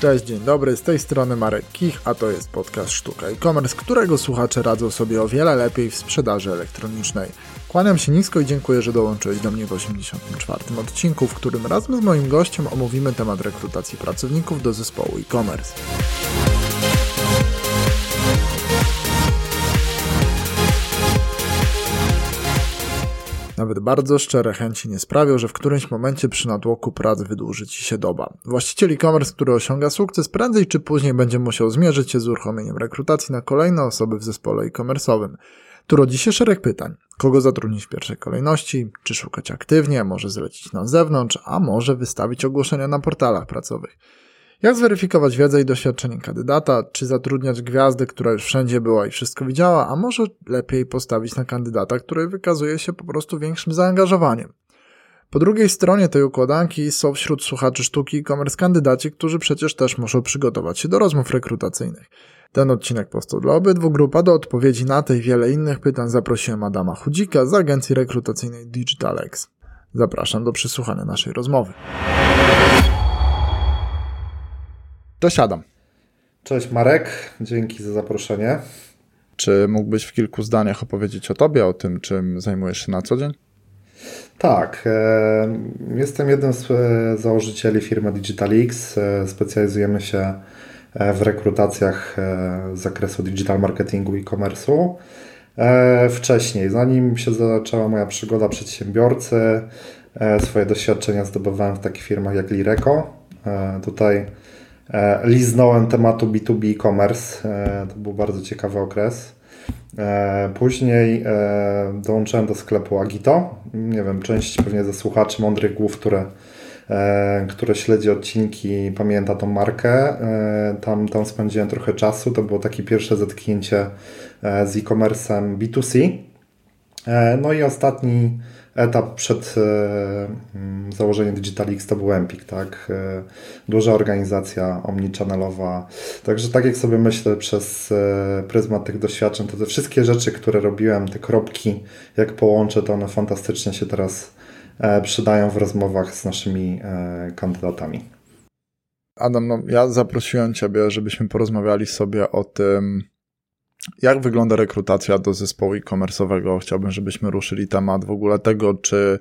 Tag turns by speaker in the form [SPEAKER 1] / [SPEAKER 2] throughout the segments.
[SPEAKER 1] Cześć, dzień dobry, z tej strony Marek Kich, a to jest podcast Sztuka e-commerce, którego słuchacze radzą sobie o wiele lepiej w sprzedaży elektronicznej. Kłaniam się nisko i dziękuję, że dołączyłeś do mnie w 84. odcinku, w którym razem z moim gościem omówimy temat rekrutacji pracowników do zespołu e-commerce. Nawet bardzo szczere chęci nie sprawią, że w którymś momencie przy natłoku prac wydłuży Ci się doba. Właściciel e-commerce, który osiąga sukces, prędzej czy później będzie musiał zmierzyć się z uruchomieniem rekrutacji na kolejne osoby w zespole e-commerce'owym. Tu rodzi się szereg pytań. Kogo zatrudnić w pierwszej kolejności? Czy szukać aktywnie? Może zlecić na zewnątrz? A może wystawić ogłoszenia na portalach pracowych? Jak zweryfikować wiedzę i doświadczenie kandydata? Czy zatrudniać gwiazdę, która już wszędzie była i wszystko widziała? A może lepiej postawić na kandydata, który wykazuje się po prostu większym zaangażowaniem? Po drugiej stronie tej układanki są wśród słuchaczy sztuki e-commerce kandydaci, którzy przecież też muszą przygotować się do rozmów rekrutacyjnych. Ten odcinek powstał dla obydwu grup, a do odpowiedzi na te i wiele innych pytań zaprosiłem Adama Chudzika z agencji rekrutacyjnej DigitalX. Zapraszam do przysłuchania naszej rozmowy. Cześć Adam.
[SPEAKER 2] Cześć Marek, dzięki za zaproszenie.
[SPEAKER 1] Czy mógłbyś w kilku zdaniach opowiedzieć o tobie, o tym, czym zajmujesz się na co dzień?
[SPEAKER 2] Tak, e, jestem jednym z e, założycieli firmy DigitalX. E, specjalizujemy się w rekrutacjach z zakresu digital marketingu i e-commerce'u. Wcześniej, zanim się zaczęła moja przygoda przedsiębiorcy, swoje doświadczenia zdobywałem w takich firmach jak Lireco. Tutaj liznąłem tematu B2B e-commerce. To był bardzo ciekawy okres. Później dołączyłem do sklepu Agito. Nie wiem, część pewnie ze słuchaczy mądrych głów, które E, które śledzi odcinki, pamięta tą markę. E, tam, tam spędziłem trochę czasu. To było takie pierwsze zetknięcie e, z e-commerce'em B2C. No i ostatni etap przed mm, założeniem DigitalX to był Empik, tak? Duża organizacja omnichannelową. Także tak jak sobie myślę przez pryzmat tych doświadczeń, to te wszystkie rzeczy, które robiłem, te kropki, jak połączę, to one fantastycznie się teraz E, przydają w rozmowach z naszymi e, kandydatami.
[SPEAKER 1] Adam, no, ja zaprosiłem Ciebie, żebyśmy porozmawiali sobie o tym, jak wygląda rekrutacja do zespołu e-commerce'owego. Chciałbym, żebyśmy ruszyli temat w ogóle tego, czy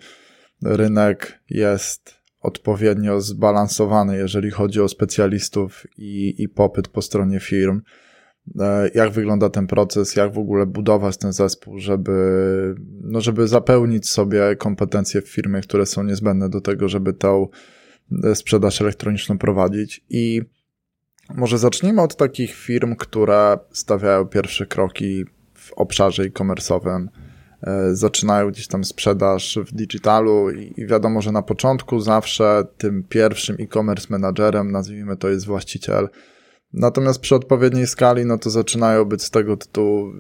[SPEAKER 1] rynek jest odpowiednio zbalansowany, jeżeli chodzi o specjalistów i, i popyt po stronie firm. E, jak wygląda ten proces, jak w ogóle budować ten zespół, żeby, no żeby zapełnić sobie kompetencje w firmie, które są niezbędne do tego, żeby tą e, sprzedaż elektroniczną prowadzić. I może zacznijmy od takich firm, które stawiają pierwsze kroki w obszarze e-commerce'owym, e, zaczynają gdzieś tam sprzedaż w digitalu i wiadomo, że na początku zawsze tym pierwszym e-commerce menadżerem, nazwijmy to, jest właściciel. Natomiast przy odpowiedniej skali, no to zaczynają być z tego tytułu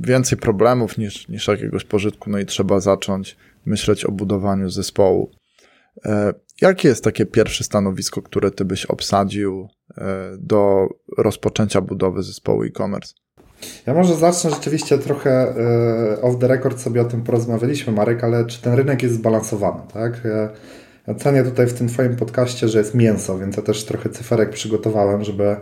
[SPEAKER 1] więcej problemów niż, niż jakiegoś pożytku, no i trzeba zacząć myśleć o budowaniu zespołu. E, jakie jest takie pierwsze stanowisko, które ty byś obsadził do rozpoczęcia budowy zespołu e-commerce?
[SPEAKER 2] Ja może zacznę rzeczywiście trochę e, off the record sobie o tym porozmawialiśmy, Marek, ale czy ten rynek jest zbalansowany, tak? Cenię tutaj w tym Twoim podcaście, że jest mięso, więc ja też trochę cyferek przygotowałem, żeby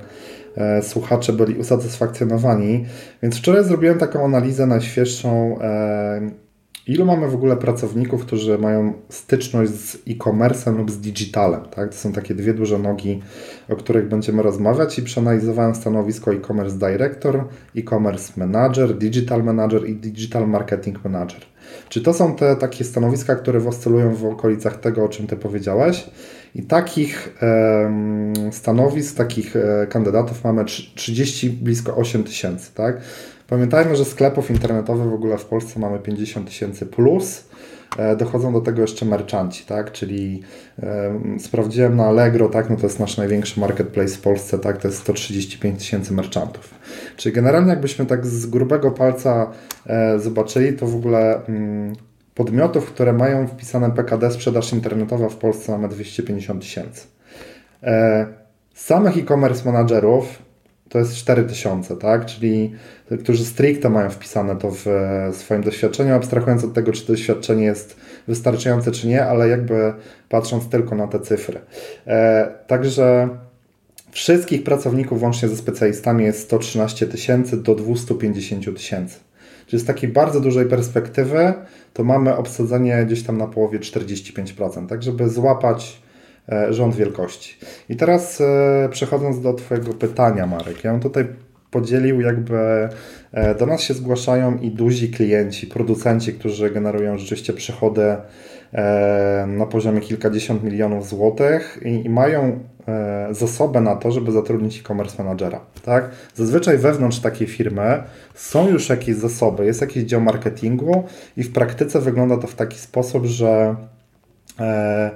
[SPEAKER 2] e, słuchacze byli usatysfakcjonowani. Więc wczoraj zrobiłem taką analizę najświeższą, e, ilu mamy w ogóle pracowników, którzy mają styczność z e-commerce'em lub z digitalem. Tak? To są takie dwie duże nogi, o których będziemy rozmawiać i przeanalizowałem stanowisko e-commerce director, e-commerce manager, digital manager i digital marketing manager. Czy to są te takie stanowiska, które oscylują w okolicach tego, o czym Ty powiedziałeś? I takich stanowisk, takich e, kandydatów mamy 30, blisko 8 tysięcy, tak? Pamiętajmy, że sklepów internetowych w ogóle w Polsce mamy 50 tysięcy plus. E, dochodzą do tego jeszcze merchanci, tak? Czyli e, sprawdziłem na Allegro, tak? No to jest nasz największy marketplace w Polsce, tak? To jest 135 tysięcy merchantów. Czyli generalnie jakbyśmy tak z grubego palca e, zobaczyli, to w ogóle mm, podmiotów, które mają wpisane PKD sprzedaż internetowa w Polsce mamy 250 tysięcy. E, samych e-commerce managerów to jest 4000, tak? Czyli którzy stricte mają wpisane to w swoim doświadczeniu, abstrahując od tego, czy doświadczenie jest wystarczające, czy nie, ale jakby patrząc tylko na te cyfry. E, także wszystkich pracowników łącznie ze specjalistami jest 113 tysięcy do 250 tysięcy. Czyli z takiej bardzo dużej perspektywy to mamy obsadzenie gdzieś tam na połowie 45%, tak żeby złapać e, rząd wielkości. I teraz e, przechodząc do Twojego pytania, Marek, ja bym tutaj podzielił jakby, e, do nas się zgłaszają i duzi klienci, producenci, którzy generują rzeczywiście przychody na poziomie kilkadziesiąt milionów złotych i, i mają E, zasobę na to, żeby zatrudnić e-commerce managera. Tak? Zazwyczaj wewnątrz takiej firmy są już jakieś zasoby, jest jakiś dział marketingu i w praktyce wygląda to w taki sposób, że e,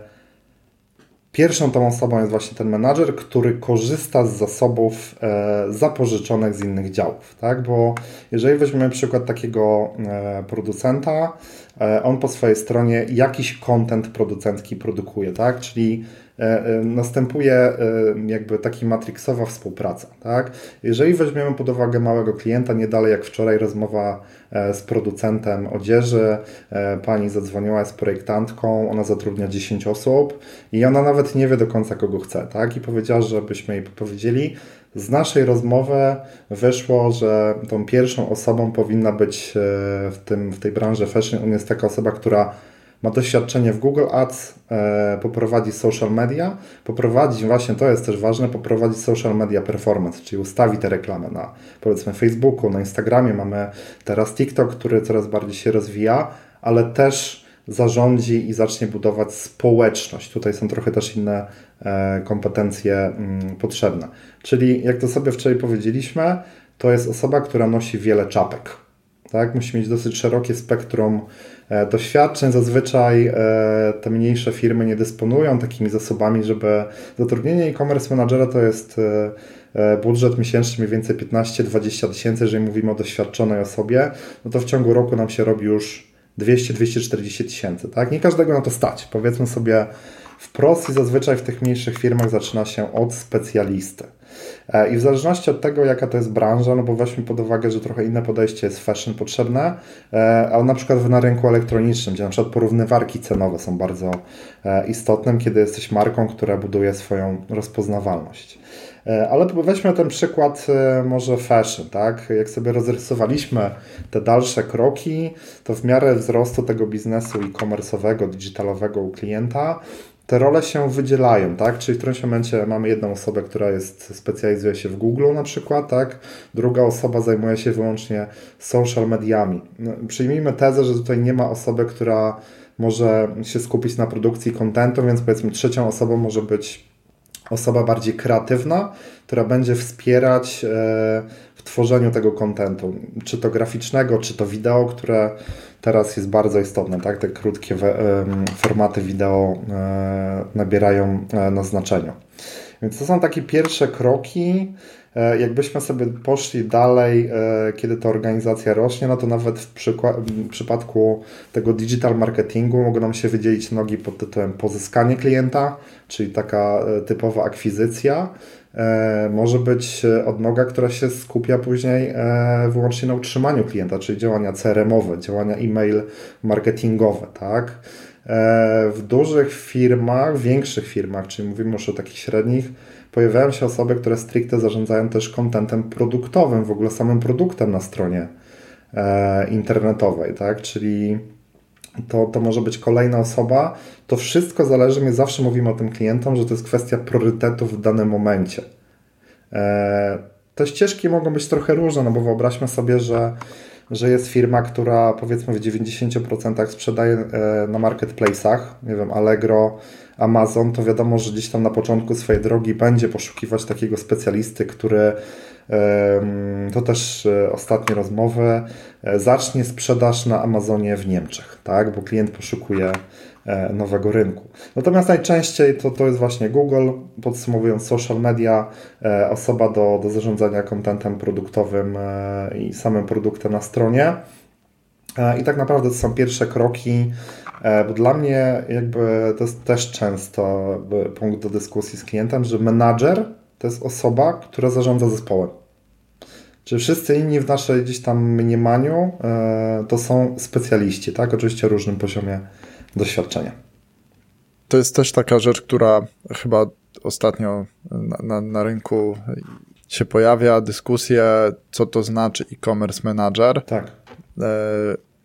[SPEAKER 2] Pierwszą tą osobą jest właśnie ten menadżer, który korzysta z zasobów e, zapożyczonych z innych działów, tak? Bo jeżeli weźmiemy przykład takiego e, producenta, e, on po swojej stronie jakiś content producencki produkuje, tak? Czyli następuje e, jakby taki matrixowa współpraca. Tak? Jeżeli weźmiemy pod uwagę małego klienta, nie dalej jak wczoraj rozmowa z producentem odzieży, pani zadzwoniła z projektantką, ona zatrudnia 10 osób i ona nawet nie wie do końca kogo chce. Tak? I powiedziała, żebyśmy jej powiedzieli, z naszej rozmowy wyszło, że tą pierwszą osobą powinna być w, tym, w tej branży fashion, on jest taka osoba, która ma doświadczenie w Google Ads, e, poprowadzi social media, poprowadzi, właśnie to jest też ważne, poprowadzi social media performance, czyli ustawi te reklamy na powiedzmy Facebooku, na Instagramie, mamy teraz TikTok, który coraz bardziej się rozwija, ale też zarządzi i zacznie budować społeczność. Tutaj są trochę też inne e, kompetencje mm, potrzebne. Czyli jak to sobie wczoraj powiedzieliśmy, to jest osoba, która nosi wiele czapek. Tak? Musi mieć dosyć szerokie spektrum doświadczeń. Zazwyczaj e, te mniejsze firmy nie dysponują takimi zasobami, żeby zatrudnienie e-commerce managera to jest e, budżet miesięczny mniej więcej 15-20 tysięcy, jeżeli mówimy o doświadczonej osobie, no to w ciągu roku nam się robi już 200-240 tysięcy. Tak? Nie każdego na to stać. Powiedzmy sobie wprost i zazwyczaj w tych mniejszych firmach zaczyna się od specjalisty. E, I w zależności od tego, jaka to jest branża, no bo weźmy pod uwagę, że trochę inne podejście jest fashion potrzebne, e, a na przykład na rynku elektronicznym, gdzie na przykład porównywarki cenowe są bardzo e, istotne, kiedy jesteś marką, która buduje swoją rozpoznawalność. Ale weźmy ten przykład może fashion, tak? Jak sobie rozrysowaliśmy te dalsze kroki, to w miarę wzrostu tego biznesu e-commerce'owego, digitalowego u klienta, te role się wydzielają, tak? Czyli w którymś momencie mamy jedną osobę, która jest, specjalizuje się w Google na przykład, tak? Druga osoba zajmuje się wyłącznie social mediami. No, przyjmijmy tezę, że tutaj nie ma osoby, która może się skupić na produkcji kontentu, więc powiedzmy trzecią osobą może być osoba bardziej kreatywna, która będzie wspierać e, w tworzeniu tego kontentu, czy to graficznego, czy to wideo, które teraz jest bardzo istotne, tak? Te krótkie formaty wideo e, nabierają e, na znaczeniu. Więc to są takie pierwsze kroki. E, jakbyśmy sobie poszli dalej, kiedy ta organizacja rośnie, no to nawet w, w przypadku tego digital marketingu mogą nam się wydzielić nogi pod tytułem pozyskanie klienta, czyli taka typowa akwizycja, E, może być e, odnoga, która się skupia później e, wyłącznie na utrzymaniu klienta, czyli działania CRM-owe, działania e-mail marketingowe, tak? W dużych firmach, większych firmach, czyli mówimy już o takich średnich, pojawiają się osoby, które stricte zarządzają też kontentem produktowym, w ogóle samym produktem na stronie internetowej, tak? Czyli to, to może być kolejna osoba. To wszystko zależy, my zawsze mówimy o tym klientom, że to jest kwestia priorytetów w danym momencie. E, te ścieżki mogą być trochę różne, no bo wyobraźmy sobie, że, że jest firma, która powiedzmy w 90% sprzedaje e, na marketplace'ach, nie wiem, Allegro, Amazon, to wiadomo, że gdzieś tam na początku swojej drogi będzie poszukiwać takiego specjalisty, który to też e, ostatnie rozmowy, e, zacznie sprzedaż na Amazonie w Niemczech, tak? bo klient poszukuje e, nowego rynku. Natomiast najczęściej to, to jest właśnie Google, podsumowując social media, osoba do, do zarządzania kontentem produktowym i samym produktem na stronie. I tak naprawdę to są pierwsze kroki, bo dla mnie jakby to jest też często punkt do dyskusji z klientem, że menadżer to jest osoba, która zarządza zespołem. Czy wszyscy inni w naszej gdzieś tam mniemaniu e, to są specjaliści, tak? Oczywiście o różnym poziomie doświadczenia.
[SPEAKER 1] To jest też taka rzecz, która chyba ostatnio na, na, na rynku się pojawia, dyskusje, co to znaczy e-commerce manager.
[SPEAKER 2] Tak.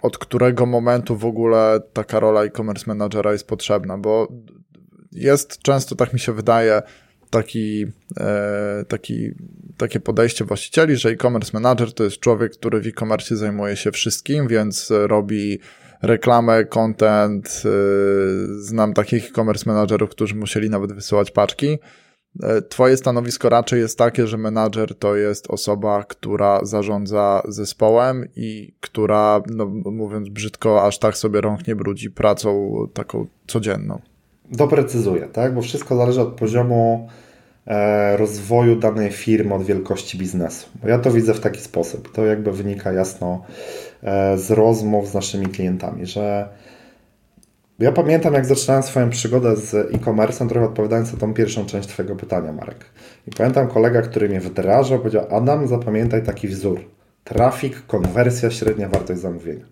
[SPEAKER 1] Od którego momentu w ogóle taka rola e-commerce managera jest potrzebna, bo jest często, tak mi się wydaje, taki, e, taki, takie podejście właścicieli, że e-commerce manager to jest człowiek, który w e-commerce zajmuje się wszystkim, więc robi reklamę, content. E, znam takich e-commerce managerów, którzy musieli nawet wysyłać paczki. E, twoje stanowisko raczej jest takie, że menadżer to jest osoba, która zarządza zespołem i która, no, mówiąc brzydko, aż tak sobie rąk nie brudzi pracą taką codzienną.
[SPEAKER 2] Doprecyzuję, tak? Bo wszystko zależy od poziomu e, rozwoju danej firmy, od wielkości biznesu. Bo ja to widzę w taki sposób. To jakby wynika jasno e, z rozmów z naszymi klientami, że ja pamiętam, jak zaczynałem swoją przygodę z e-commerce, trochę odpowiadając na tą pierwszą część Twojego pytania, Marek. I pamiętam kolega, który mnie wdrażał, powiedział: Adam, zapamiętaj taki wzór. Trafik, konwersja, średnia wartość zamówienia.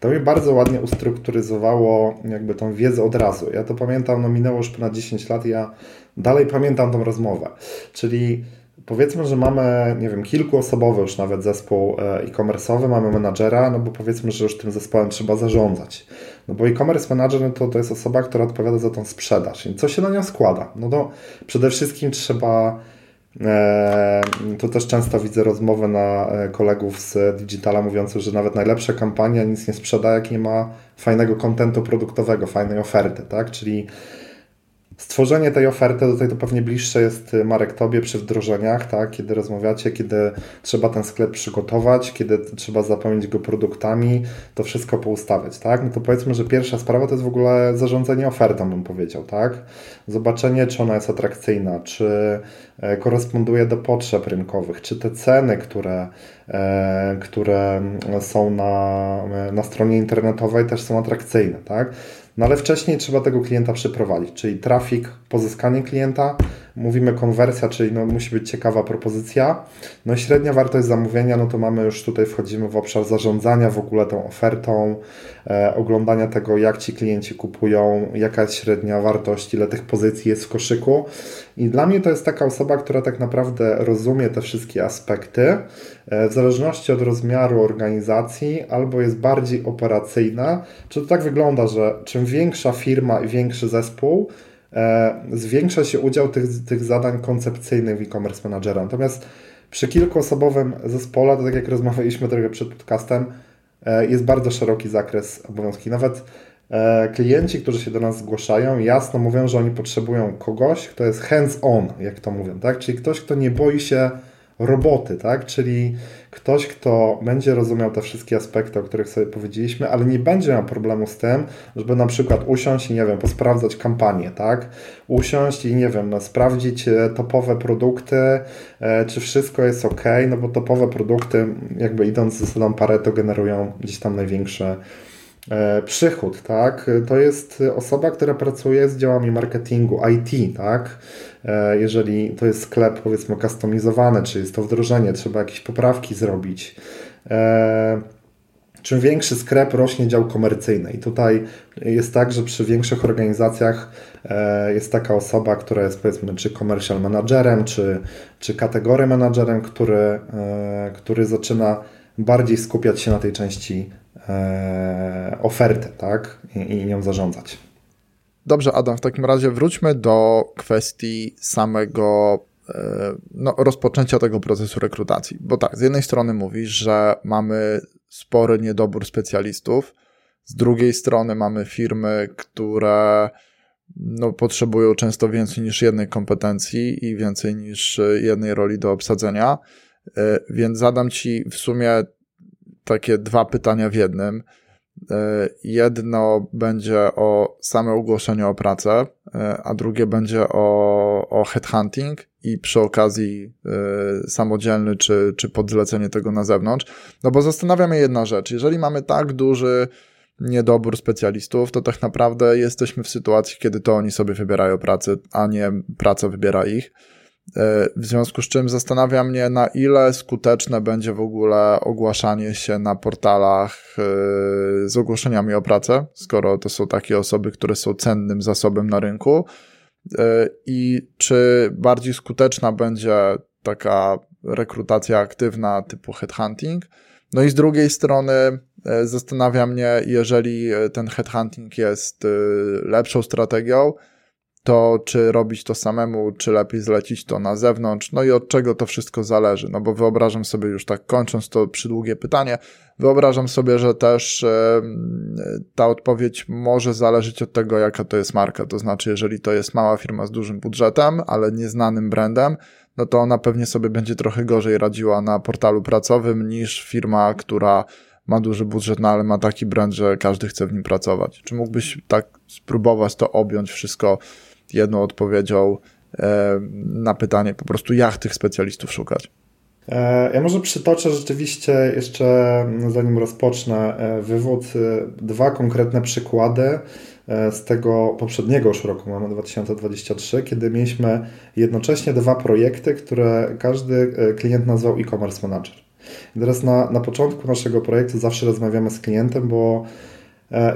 [SPEAKER 2] To mi bardzo ładnie ustrukturyzowało jakby tą wiedzę od razu. Ja to pamiętam, no minęło już ponad 10 lat ja dalej pamiętam tą rozmowę. Czyli powiedzmy, że mamy, nie wiem, kilkuosobowy już nawet zespół e, e-commerce'owy, mamy menadżera, no bo powiedzmy, że już tym zespołem trzeba zarządzać. No bo e-commerce manager no to, to jest osoba, która odpowiada za tą sprzedaż. I co się na nią składa? No to przede wszystkim trzeba e, to też często widzę rozmowy na e, kolegów z Digitala mówiące, że nawet najlepsza kampania nic nie sprzeda, jak nie ma fajnego kontentu produktowego, fajnej oferty, tak? Czyli Stworzenie tej oferty, tutaj to pewnie bliższe jest y, Marek Tobie przy wdrożeniach, tak? kiedy rozmawiacie, kiedy trzeba ten sklep przygotować, kiedy trzeba zapełnić go produktami, to wszystko poustawiać. Tak? No to powiedzmy, że pierwsza sprawa to jest w ogóle zarządzanie ofertą, bym powiedział. Tak? Zobaczenie, czy ona jest atrakcyjna, czy e, koresponduje do potrzeb rynkowych, czy te ceny, które, e, które są na, na stronie internetowej też są atrakcyjne. Tak? No ale wcześniej trzeba tego klienta przeprowadzić, czyli trafik, pozyskanie klienta, mówimy konwersja, czyli no, musi być ciekawa propozycja. No średnia wartość zamówienia, no to mamy już tutaj wchodzimy w obszar zarządzania w ogóle tą ofertą, e, oglądania tego, jak ci klienci kupują, jaka jest średnia wartość, ile tych pozycji jest w koszyku. I dla mnie to jest taka osoba, która tak naprawdę rozumie te wszystkie aspekty, e, w zależności od rozmiaru organizacji, albo jest bardziej operacyjna. Czy to tak wygląda, że czym większa firma i większy zespół, zwiększa się udział tych, tych zadań koncepcyjnych w e-commerce managera. Natomiast przy kilkuosobowym zespole, to tak jak rozmawialiśmy trochę przed podcastem, e, jest bardzo szeroki zakres obowiązki. Nawet e, klienci, którzy się do nas zgłaszają, jasno mówią, że oni potrzebują kogoś, kto jest hands-on, jak to mówią, tak? Czyli ktoś, kto nie boi się roboty, tak? Czyli ktoś, kto będzie rozumiał te wszystkie aspekty, o których sobie powiedzieliśmy, ale nie będzie miał problemu z tym, żeby na przykład usiąść i nie wiem, posprawdzać kampanię, tak? Usiąść i nie wiem, no, sprawdzić e, topowe produkty, e, czy wszystko jest ok, no bo topowe produkty, jakby idąc z zasadą Pareto, generują gdzieś tam największe e, przychód, tak? To jest osoba, która pracuje z działami marketingu, IT, tak? E, jeżeli to jest sklep powiedzmy customizowany, czy jest to wdrożenie, trzeba jakieś poprawki zrobić. E, czym większy sklep, rośnie dział komercyjny. I tutaj jest tak, że przy większych organizacjach e, jest taka osoba, która jest powiedzmy czy commercial managerem, czy, czy kategory managerem, który, który zaczyna bardziej skupiać się na tej części oferty tak? I, i nią zarządzać.
[SPEAKER 1] Dobrze, Adam, w takim razie wróćmy do kwestii samego e, no, rozpoczęcia tego procesu rekrutacji. Bo tak, z jednej strony mówisz, że mamy spory niedobór specjalistów, z drugiej strony mamy firmy, które no, potrzebują często więcej niż jednej kompetencji i więcej niż jednej roli do obsadzenia. E, więc zadam Ci w sumie takie dwa pytania w jednym. E, jedno będzie o same ogłoszenie o pracę, e, a drugie będzie o, o headhunting i przy okazji y, samodzielny czy, czy podzlecenie tego na zewnątrz. No bo zastanawia mnie jedna rzecz. Jeżeli mamy tak duży niedobór specjalistów, to tak naprawdę jesteśmy w sytuacji, kiedy to oni sobie wybierają pracę, a nie praca wybiera ich. E, w związku z czym zastanawia mnie, na ile skuteczne będzie w ogóle ogłaszanie się na portalach e, z ogłoszeniami o pracę, skoro to są takie osoby, które są cennym zasobem na rynku. E, I czy bardziej skuteczna będzie taka rekrutacja aktywna typu headhunting? No i z drugiej strony zastanawia mnie, jeżeli ten headhunting jest lepszą strategią, to czy robić to samemu, czy lepiej zlecić to na zewnątrz, no i od czego to wszystko zależy. No bo wyobrażam sobie, już tak kończąc to przydługie pytanie, wyobrażam sobie, że też ta odpowiedź może zależeć od tego, jaka to jest marka. To znaczy, jeżeli to jest mała firma z dużym budżetem, ale nieznanym brandem, no to ona pewnie sobie będzie trochę gorzej radziła na portalu pracowym niż firma, która ma duży budżet, no ale ma taki brand, że każdy chce w nim pracować. Czy mógłbyś tak spróbować to objąć wszystko jedną odpowiedzią e, na pytanie po prostu, jak tych specjalistów szukać.
[SPEAKER 2] E, ja może przytoczę rzeczywiście jeszcze, zanim rozpocznę e, wywód, dwa konkretne przykłady z tego poprzedniego już roku, mamy 2023, kiedy mieliśmy jednocześnie dwa projekty, które każdy klient nazwał e-commerce manager. I teraz na, na początku naszego projektu zawsze rozmawiamy z klientem, bo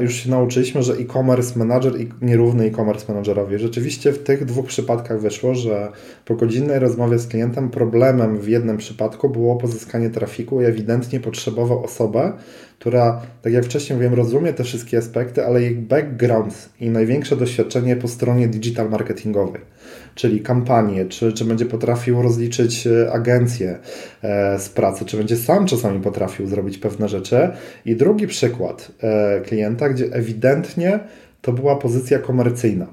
[SPEAKER 2] już się nauczyliśmy, że e-commerce manager i nierówny e-commerce managerowi. Rzeczywiście w tych dwóch przypadkach wyszło, że po godzinnej rozmowie z klientem problemem w jednym przypadku było pozyskanie trafiku i ewidentnie potrzebował osobę, która, tak jak wcześniej mówiłem, rozumie te wszystkie aspekty, ale jej background i największe doświadczenie po stronie digital marketingowej czyli kampanię, czy, czy będzie potrafił rozliczyć e, agencję e, z pracy, czy będzie sam czasami potrafił zrobić pewne rzeczy. I drugi przykład e, klienta, gdzie ewidentnie to była pozycja komercyjna.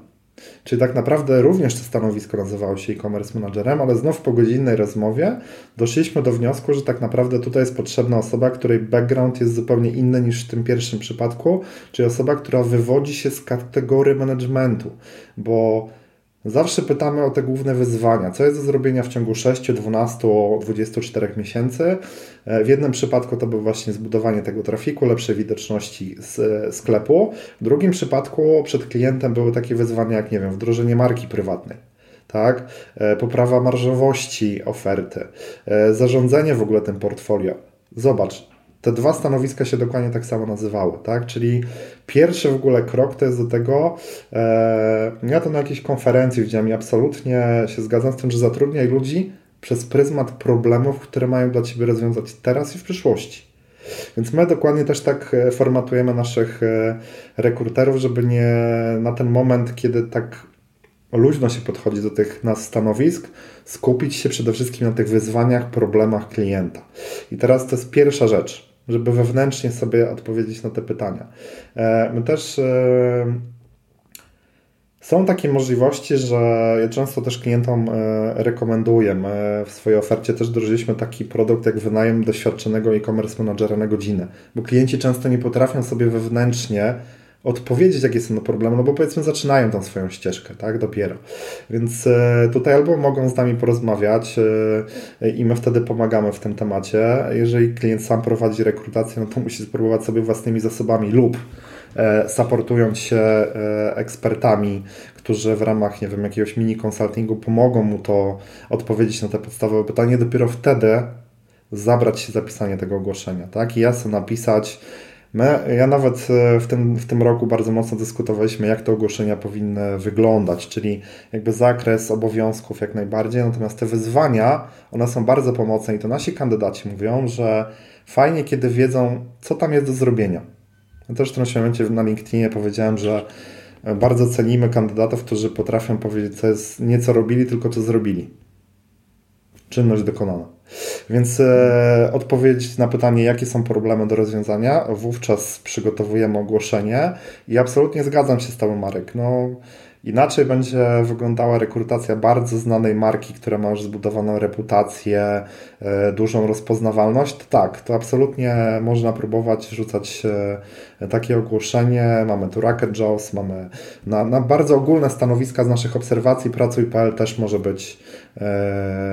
[SPEAKER 2] Czyli tak naprawdę również to stanowisko nazywało się e-commerce managerem, ale znów po godzinnej rozmowie doszliśmy do wniosku, że tak naprawdę tutaj jest potrzebna osoba, której background jest zupełnie inny niż w tym pierwszym przypadku, czyli osoba, która wywodzi się z kategorii managementu, bo Zawsze pytamy o te główne wyzwania. Co jest do zrobienia w ciągu 6, 12, 24 miesięcy? E, w jednym przypadku to było właśnie zbudowanie tego trafiku, lepszej widoczności z e, sklepu. W drugim przypadku przed klientem były takie wyzwania jak, nie wiem, wdrożenie marki prywatnej. Tak? E, poprawa marżowości oferty, zarządzanie w ogóle tym portfolio. Zobacz, te dwa stanowiska się dokładnie tak samo nazywały, tak? Czyli pierwszy w ogóle krok to jest do tego, e, ja to na jakiejś konferencji widziałem i absolutnie się zgadzam z tym, że zatrudniaj ludzi przez pryzmat problemów, które mają dla Ciebie rozwiązać teraz i w przyszłości. Więc my dokładnie też tak e, formatujemy naszych e, rekruterów, żeby nie na ten moment, kiedy tak luźno się podchodzi do tych nas stanowisk, skupić się przede wszystkim na tych wyzwaniach, problemach klienta. I teraz to jest pierwsza rzecz żeby wewnętrznie sobie odpowiedzieć na te pytania. E, my też e, są takie możliwości, że ja często też klientom e, rekomenduję. My w swojej ofercie też drożyliśmy taki produkt jak wynajem doświadczonego e-commerce managera na godzinę, bo klienci często nie potrafią sobie wewnętrznie odpowiedzieć, jakie są problemy, no bo powiedzmy zaczynają tą swoją ścieżkę, tak, dopiero. Więc e, tutaj albo mogą z nami porozmawiać e, i my wtedy pomagamy w tym temacie. Jeżeli klient sam prowadzi rekrutację, no to musi spróbować sobie własnymi zasobami lub e, supportując się ekspertami, którzy w ramach, nie wiem, jakiegoś mini konsultingu pomogą mu to odpowiedzieć na te podstawowe pytanie, dopiero wtedy zabrać się za pisanie tego ogłoszenia, tak? I jasno napisać, My, ja nawet e, w tym, w tym roku bardzo mocno dyskutowaliśmy, jak te ogłoszenia powinny wyglądać, czyli jakby zakres obowiązków jak najbardziej, natomiast te wyzwania, one są bardzo pomocne i to nasi kandydaci mówią, że fajnie, kiedy wiedzą, co tam jest do zrobienia. Ja też w tym momencie na LinkedInie powiedziałem, że bardzo cenimy kandydatów, którzy potrafią powiedzieć, co jest nie co robili, tylko co zrobili. Czynność dokonana. Więc e, odpowiedzieć na pytanie, jakie są problemy do rozwiązania, wówczas przygotowujemy ogłoszenie i absolutnie zgadzam się z Tobą, Marek. No, inaczej będzie wyglądała rekrutacja bardzo znanej marki, która ma już zbudowaną reputację, e, dużą rozpoznawalność, to tak, to absolutnie można próbować rzucać e, takie ogłoszenie. Mamy tu Racket Jaws, mamy na, na bardzo ogólne stanowiska z naszych obserwacji Pracuj.pl też może być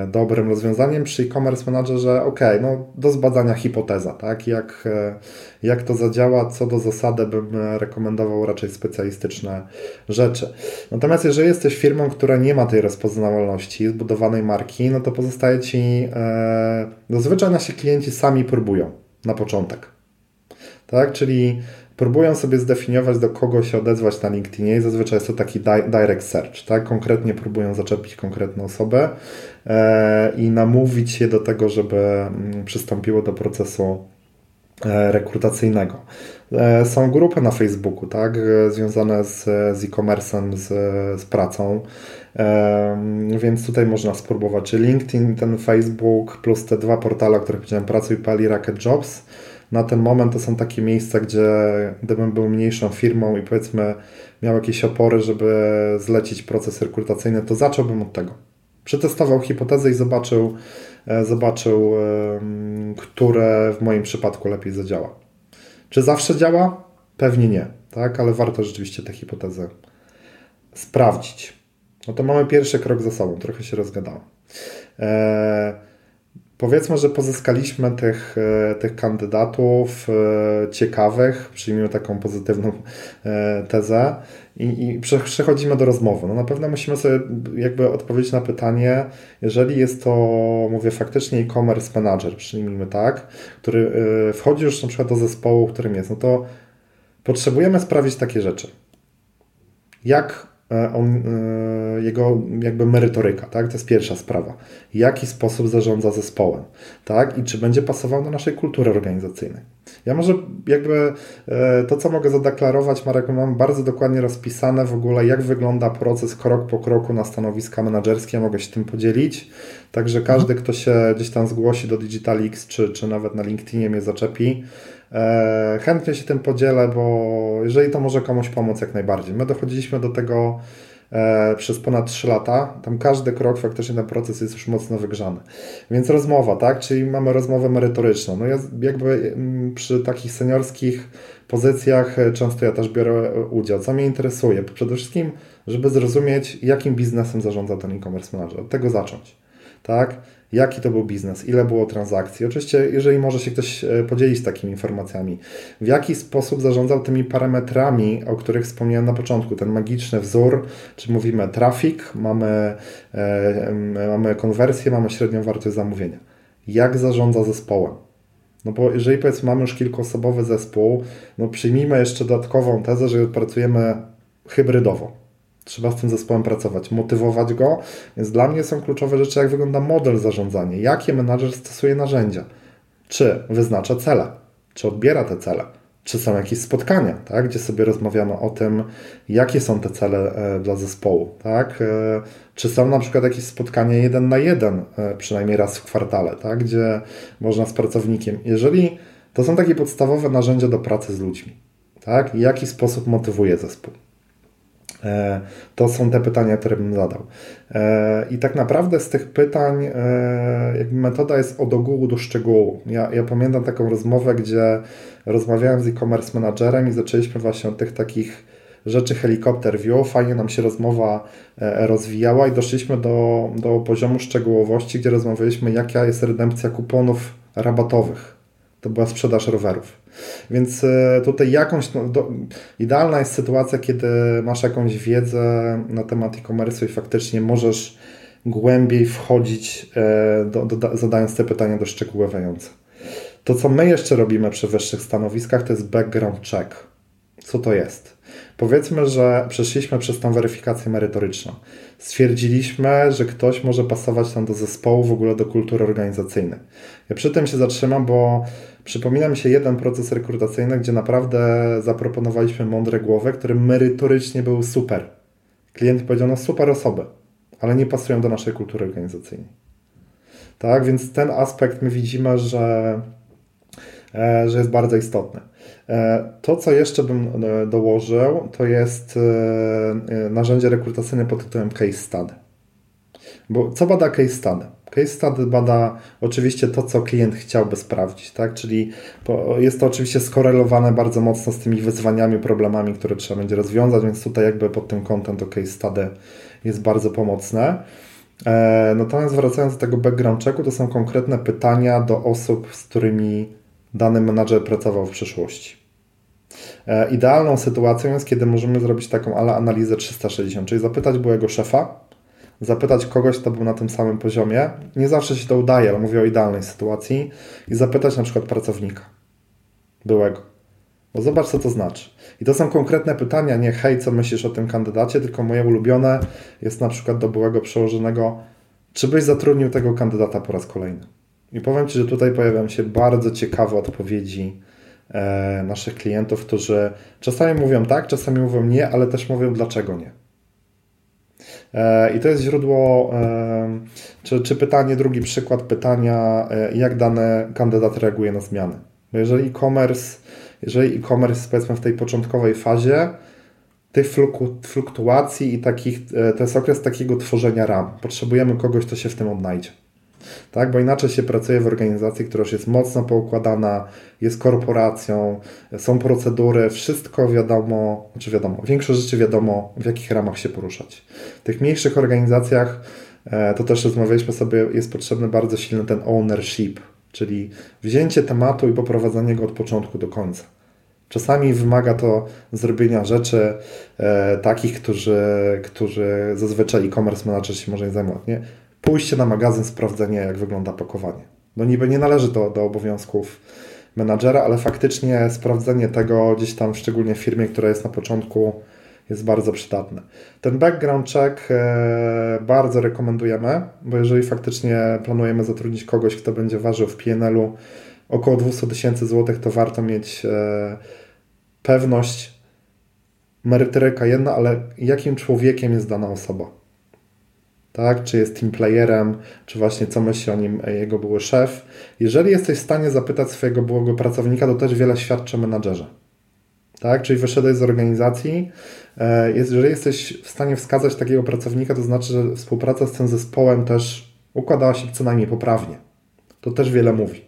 [SPEAKER 2] dobrym rozwiązaniem. Przy e-commerce managerze, ok, no do zbadania hipoteza, tak? Jak, e, jak to zadziała, co do zasady bym rekomendował raczej specjalistyczne rzeczy. Natomiast jeżeli jesteś firmą, która nie ma tej rozpoznawalności, zbudowanej marki, no to pozostaje Ci, e, zazwyczaj nasi klienci sami próbują na początek. Tak, czyli próbują sobie zdefiniować, do kogo się odezwać na LinkedInie i zazwyczaj jest to taki direct search, tak? Konkretnie próbują zaczepić konkretną osobę e, i namówić je do tego, żeby mm, przystąpiło do procesu e, rekrutacyjnego. E, są grupy na Facebooku, tak? Związane z, z e-commerce'em, z, z pracą. Więc tutaj można spróbować, czy LinkedIn, ten Facebook, plus te dwa portale, o których powiedziałem, Pracuj, Pali, Racket Jobs na ten moment to są takie miejsca, gdzie gdybym był mniejszą firmą i powiedzmy miał jakieś opory, żeby zlecić proces rekrutacyjny, to zacząłbym od tego. Przetestował hipotezę i zobaczył, e, zobaczył, które w moim przypadku lepiej zadziała. Czy zawsze działa? Pewnie nie, tak? ale warto rzeczywiście tę hipotezę sprawdzić. No to mamy pierwszy krok za sobą, trochę się rozgadałem. Eee, Powiedzmy, że pozyskaliśmy tych, e, tych kandydatów e, ciekawych, przyjmijmy taką pozytywną e, tezę i, i przechodzimy do rozmowy. No na pewno musimy sobie jakby odpowiedzieć na pytanie, jeżeli jest to, mówię, faktycznie e-commerce manager, przyjmijmy tak, który wchodzi już na przykład do zespołu, którym jest, no to potrzebujemy sprawdzić takie rzeczy. Jak on, e, jego jakby merytoryka, tak? To jest pierwsza sprawa. W jaki sposób zarządza zespołem, tak? I czy będzie pasował do naszej kultury organizacyjnej. Ja może jakby e, to, co mogę zadeklarować, Marek, mam bardzo dokładnie rozpisane w ogóle, jak wygląda proces krok po kroku na stanowiska menedżerskie. Ja mogę się tym podzielić. Także każdy, kto się gdzieś tam zgłosi do Digitalix, czy, czy nawet na LinkedInie mnie zaczepi, E, chętnie się tym podzielę, bo jeżeli to może komuś pomóc, jak najbardziej. My dochodziliśmy do tego e, przez ponad 3 lata. Tam każdy krok, faktycznie ten proces jest już mocno wygrzany. Więc rozmowa, tak? Czyli mamy rozmowę merytoryczną. No ja jakby mm, przy takich seniorskich pozycjach e, często ja też biorę udział. Co mnie interesuje? Przede wszystkim, żeby zrozumieć, jakim biznesem zarządza ten e-commerce manager. Od tego zacząć, tak? Jaki to był biznes, ile było transakcji. Oczywiście, jeżeli może się ktoś e, podzielić takimi informacjami, w jaki sposób zarządzał tymi parametrami, o których wspomniałem na początku, ten magiczny wzór, czy mówimy trafik, mamy, e, mamy konwersję, mamy średnią wartość zamówienia. Jak zarządza zespołem? No bo jeżeli powiedzmy mamy już kilkuosobowy zespół, no przyjmijmy jeszcze dodatkową tezę, że pracujemy hybrydowo Trzeba z tym zespołem pracować, motywować go. Więc dla mnie są kluczowe rzeczy, jak wygląda model zarządzania, jakie menadżer stosuje narzędzia, czy wyznacza cele, czy odbiera te cele, czy są jakieś spotkania, tak, gdzie sobie rozmawiamy o tym, jakie są te cele e, dla zespołu, tak, e, czy są na przykład jakieś spotkania jeden na jeden, e, przynajmniej raz w kwartale, tak, gdzie można z pracownikiem, jeżeli to są takie podstawowe narzędzia do pracy z ludźmi, tak, w jaki sposób motywuje zespół. E, to są te pytania, które bym zadał. E, I tak naprawdę z tych pytań e, jakby metoda jest od ogółu do szczegółu. Ja, ja pamiętam taką rozmowę, gdzie rozmawiałem z e-commerce managerem i zaczęliśmy właśnie od tych takich rzeczy helikopter view. Fajnie nam się rozmowa rozwijała i doszliśmy do, do poziomu szczegółowości, gdzie rozmawialiśmy, jaka jest redempcja kuponów rabatowych. To była sprzedaż rowerów. Więc e, tutaj jakąś, no, do, idealna jest sytuacja, kiedy masz jakąś wiedzę na temat e-commerce i faktycznie możesz głębiej wchodzić, e, do, do, zadając te pytania doszczegółowiające. To, co my jeszcze robimy przy wyższych stanowiskach, to jest background check. Co to jest? Powiedzmy, że przeszliśmy przez tą weryfikację merytoryczną. Stwierdziliśmy, że ktoś może pasować tam do zespołu, w ogóle do kultury organizacyjnej. Ja przy tym się zatrzymam, bo Przypomina mi się jeden proces rekrutacyjny, gdzie naprawdę zaproponowaliśmy mądre głowy, które merytorycznie były super. Klient powiedział, no super osoby, ale nie pasują do naszej kultury organizacyjnej. Tak, więc ten aspekt my widzimy, że, e, że jest bardzo istotny. E, to, co jeszcze bym e, dołożył, to jest narzędzie rekrutacyjne pod tytułem case study. Bo co bada case study? Case study bada oczywiście to, co klient chciałby sprawdzić, tak? czyli jest to oczywiście skorelowane bardzo mocno z tymi wyzwaniami, problemami, które trzeba będzie rozwiązać, więc tutaj jakby pod tym kątem to case study jest bardzo pomocne. E, natomiast wracając do tego background checku, to są konkretne pytania do osób, z którymi dany menadżer pracował w przeszłości. E, idealną sytuacją jest, kiedy możemy zrobić taką ale analizę 360, czyli zapytać byłego szefa, zapytać kogoś, kto był na tym samym poziomie. Nie zawsze się to udaje, ale mówię o idealnej sytuacji. I zapytać na przykład pracownika byłego. Bo zobacz, co to znaczy. I to są konkretne pytania, nie hej, co myślisz o tym kandydacie, tylko moje ulubione jest na przykład do byłego przełożonego, czy byś zatrudnił tego kandydata po raz kolejny? I powiem Ci, że tutaj pojawiają się bardzo ciekawe odpowiedzi e, naszych klientów, którzy czasami mówią tak, czasami mówią nie, ale też mówią dlaczego nie. E, I to jest źródło, e, czy, czy pytanie, drugi przykład pytania, e, jak dany kandydat reaguje na zmiany. Bo jeżeli e-commerce, jeżeli e-commerce powiedzmy w tej początkowej fazie, tych fluktuacji i takich, to jest okres takiego tworzenia ram. Potrzebujemy kogoś, kto się w tym odnajdzie tak? Bo inaczej się pracuje w organizacji, która już jest mocno poukładana, jest korporacją, są procedury, wszystko wiadomo, znaczy wiadomo, większość rzeczy wiadomo, w jakich ramach się poruszać. W tych mniejszych organizacjach, e, to też rozmawialiśmy sobie, jest potrzebny bardzo silny ten ownership, czyli wzięcie tematu i poprowadzenie go od początku do końca. Czasami wymaga to zrobienia rzeczy e, takich, którzy, którzy zazwyczaj e-commerce manager się może nie zajmować. Nie? Pójście na magazyn, sprawdzenie, jak wygląda pakowanie. No niby nie należy to do obowiązków menadżera, ale faktycznie sprawdzenie tego gdzieś tam, szczególnie w firmie, która jest na początku, jest bardzo przydatne. Ten background check e, bardzo rekomendujemy, bo jeżeli faktycznie planujemy zatrudnić kogoś, kto będzie ważył w PNL-u około 200 tysięcy złotych, to warto mieć e, pewność, merytoryka jedna, ale jakim człowiekiem jest dana osoba tak? czy jest team playerem, czy właśnie co myśli o nim jego były szef. Jeżeli jesteś w stanie zapytać swojego byłego pracownika, to też wiele świadczy menadżerze. Tak? Czyli wyszedłeś z organizacji, e, jeżeli jesteś w stanie wskazać takiego pracownika, to znaczy, że współpraca z tym zespołem też układała się co najmniej poprawnie. To też wiele mówi.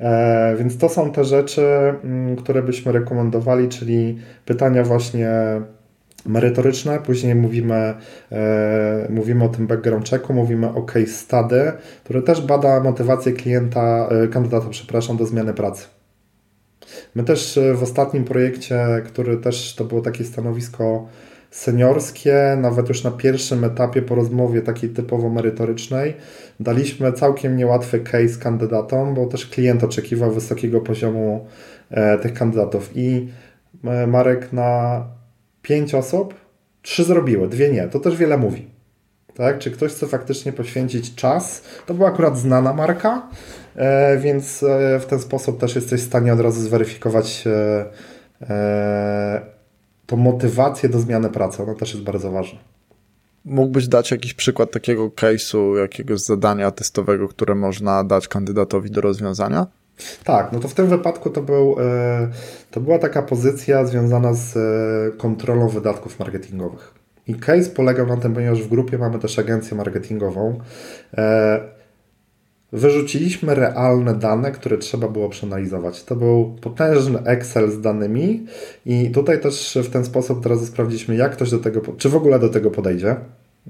[SPEAKER 2] E, więc to są te rzeczy, mm, które byśmy rekomendowali, czyli pytania właśnie merytoryczne, później mówimy, e, mówimy o tym background checku, mówimy o case study, który też bada motywację klienta, e, kandydata, przepraszam, do zmiany pracy. My też e, w ostatnim projekcie, który też to było takie stanowisko seniorskie, nawet już na pierwszym etapie po rozmowie takiej typowo merytorycznej, daliśmy całkiem niełatwy case kandydatom, bo też klient oczekiwał wysokiego poziomu e, tych kandydatów i Marek na pięć osób, trzy zrobiły, dwie nie. To też wiele mówi. Tak? Czy ktoś chce faktycznie poświęcić czas? To była akurat znana marka, e, więc e, w ten sposób też jesteś w stanie od razu zweryfikować e, tą motywację do zmiany pracy. Ona też jest bardzo ważna.
[SPEAKER 1] Mógłbyś dać jakiś przykład takiego case'u, jakiegoś zadania testowego, które można dać kandydatowi do rozwiązania?
[SPEAKER 2] Tak, no to w tym wypadku to, był, e, to była taka pozycja związana z e, kontrolą wydatków marketingowych. I case polegał na tym, ponieważ w grupie mamy też agencję marketingową. E, wyrzuciliśmy realne dane, które trzeba było przeanalizować. To był potężny Excel z danymi i tutaj też w ten sposób teraz sprawdziliśmy, jak ktoś do tego, czy w ogóle do tego podejdzie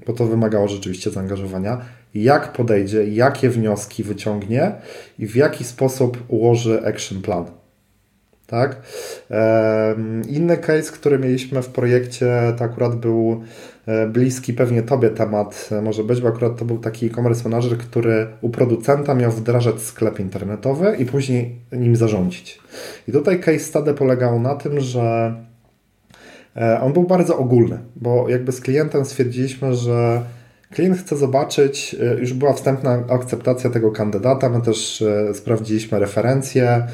[SPEAKER 2] bo to wymagało rzeczywiście zaangażowania, jak podejdzie, jakie wnioski wyciągnie i w jaki sposób ułoży action plan. Tak? Inny case, który mieliśmy w projekcie, to akurat był e, bliski pewnie Tobie temat e, może być, bo akurat to był taki e-commerce manager, który u producenta miał wdrażać sklep internetowy i później nim zarządzić. I tutaj case study polegał na tym, że E, on był bardzo ogólny, bo jakby z klientem stwierdziliśmy, że klient chce zobaczyć, e, już była wstępna akceptacja tego kandydata, my też e, sprawdziliśmy referencje,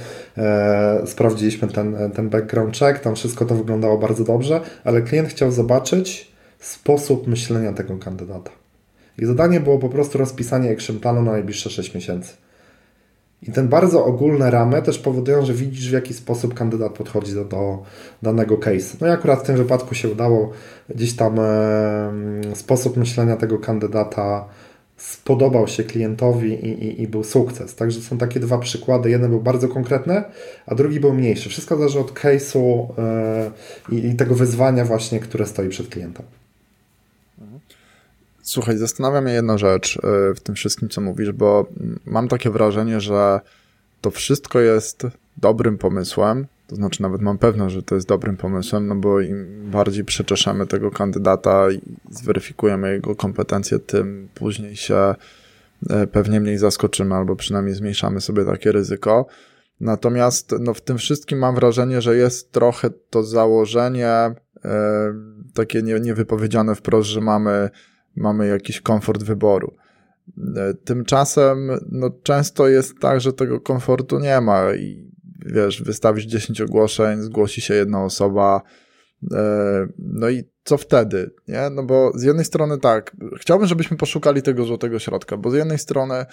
[SPEAKER 2] sprawdziliśmy ten, ten background check, tam wszystko to wyglądało bardzo dobrze, ale klient chciał zobaczyć sposób myślenia tego kandydata. I zadanie było po prostu rozpisanie action planu na najbliższe 6 miesięcy. I ten bardzo ogólne ramy też powodują, że widzisz w jaki sposób kandydat podchodzi do, do danego case. No i akurat w tym wypadku się udało gdzieś tam e, sposób myślenia tego kandydata spodobał się klientowi i, i, i, był sukces. Także są takie dwa przykłady. Jeden był bardzo konkretny, a drugi był mniejszy. Wszystko zależy od case'u yy, i, i tego wyzwania właśnie, które stoi przed klientem.
[SPEAKER 1] Słuchaj, zastanawia mnie jedna rzecz e, w tym wszystkim, co mówisz, bo mam takie wrażenie, że to wszystko jest dobrym pomysłem, to znaczy nawet mam pewność, że to jest dobrym pomysłem, no bo im bardziej przeczeszemy tego kandydata i zweryfikujemy jego kompetencje, tym później się e, pewnie mniej zaskoczymy, albo przynajmniej zmniejszamy sobie takie ryzyko. Natomiast no, w tym wszystkim mam wrażenie, że jest trochę to założenie e, takie nie, niewypowiedziane wprost, że mamy, mamy jakiś komfort wyboru. E, tymczasem no, często jest tak, że tego komfortu nie ma i wiesz, wystawisz 10 ogłoszeń, zgłosi się jedna osoba, e, no i co wtedy, nie? No bo z jednej strony tak, chciałbym, żebyśmy poszukali tego złotego środka, bo z jednej strony e,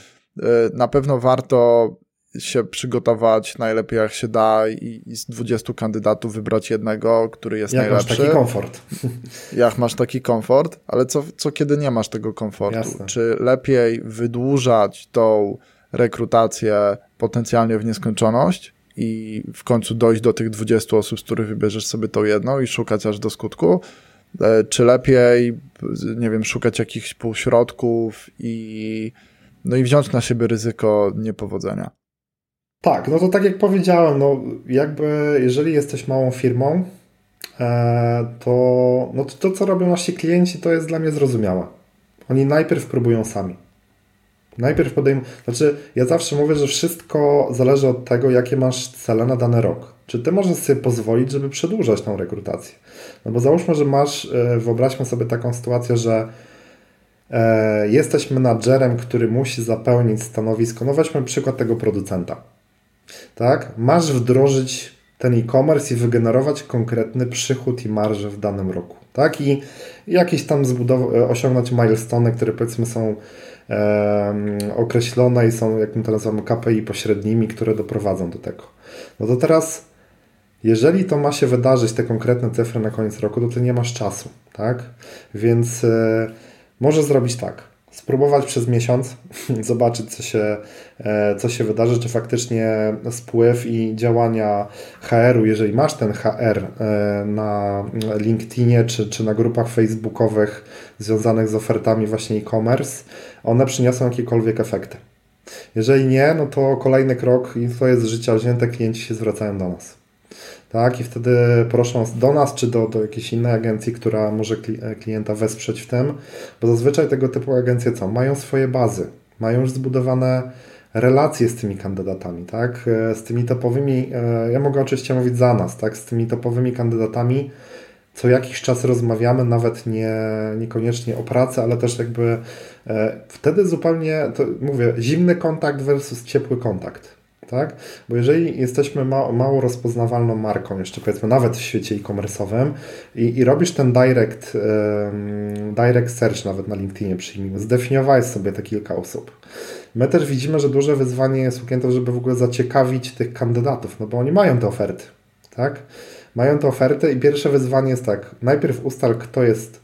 [SPEAKER 1] na pewno warto się przygotować najlepiej jak się da i, i z 20 kandydatów wybrać jednego, który jest
[SPEAKER 2] jak
[SPEAKER 1] najlepszy.
[SPEAKER 2] Jak masz taki komfort.
[SPEAKER 1] Jak masz taki komfort, ale co, co kiedy nie masz tego komfortu? Jasne. Czy lepiej wydłużać tą rekrutację potencjalnie w nieskończoność, i w końcu dojść do tych 20 osób, z których wybierzesz sobie tą jedną i szukać aż do skutku? E, czy lepiej, nie wiem, szukać jakichś półśrodków i, no i wziąć na siebie ryzyko niepowodzenia?
[SPEAKER 2] Tak, no to tak jak powiedziałem, no jakby jeżeli jesteś małą firmą, e, to, no to to, co robią nasi klienci, to jest dla mnie zrozumiałe. Oni najpierw próbują sami. Najpierw podejm... Znaczy, ja zawsze mówię, że wszystko zależy od tego, jakie masz cele na dany rok. Czy ty możesz sobie pozwolić, żeby przedłużać tą rekrutację? No bo załóżmy, że masz, e, wyobraźmy sobie taką sytuację, że e, jesteś menadżerem, który musi zapełnić stanowisko. No weźmy przykład tego producenta. Tak? Masz wdrożyć ten e-commerce i wygenerować konkretny przychód i marżę w danym roku. Tak? I jakieś tam zbudow- osiągnąć milestone, które powiedzmy są określone i są, jak my to nazywamy, KPI pośrednimi, które doprowadzą do tego. No to teraz, jeżeli to ma się wydarzyć, te konkretne cyfry na koniec roku, to ty nie masz czasu, tak? Więc e, może zrobić tak spróbować przez miesiąc, zobaczyć, co się, e, co się wydarzy, czy faktycznie spływ i działania HR-u, jeżeli masz ten HR e, na LinkedInie czy, czy na grupach facebookowych związanych z ofertami właśnie e-commerce, one przyniosą jakiekolwiek efekty. Jeżeli nie, no to kolejny krok i to jest życia wzięte, klienci się zwracają do nas tak? I wtedy proszą do nas, czy do, do jakiejś innej agencji, która może klienta wesprzeć w tym, bo zazwyczaj tego typu agencje co? Mają swoje bazy, mają już zbudowane relacje z tymi kandydatami, tak? E, z tymi topowymi, e, ja mogę oczywiście mówić za nas, tak? Z tymi topowymi kandydatami co jakiś czas rozmawiamy, nawet nie, niekoniecznie o pracy, ale też jakby e, wtedy zupełnie, to mówię, zimny kontakt versus ciepły kontakt tak? Bo jeżeli jesteśmy ma mało rozpoznawalną marką, jeszcze powiedzmy nawet w świecie e-commerce'owym i, i, robisz ten direct, um, direct search nawet na LinkedInie przyjmijmy, zdefiniowałeś sobie te kilka osób. My też widzimy, że duże wyzwanie jest u klientów, żeby w ogóle zaciekawić tych kandydatów, no bo oni mają te oferty, tak? Mają te oferty i pierwsze wyzwanie jest tak, najpierw ustal, kto jest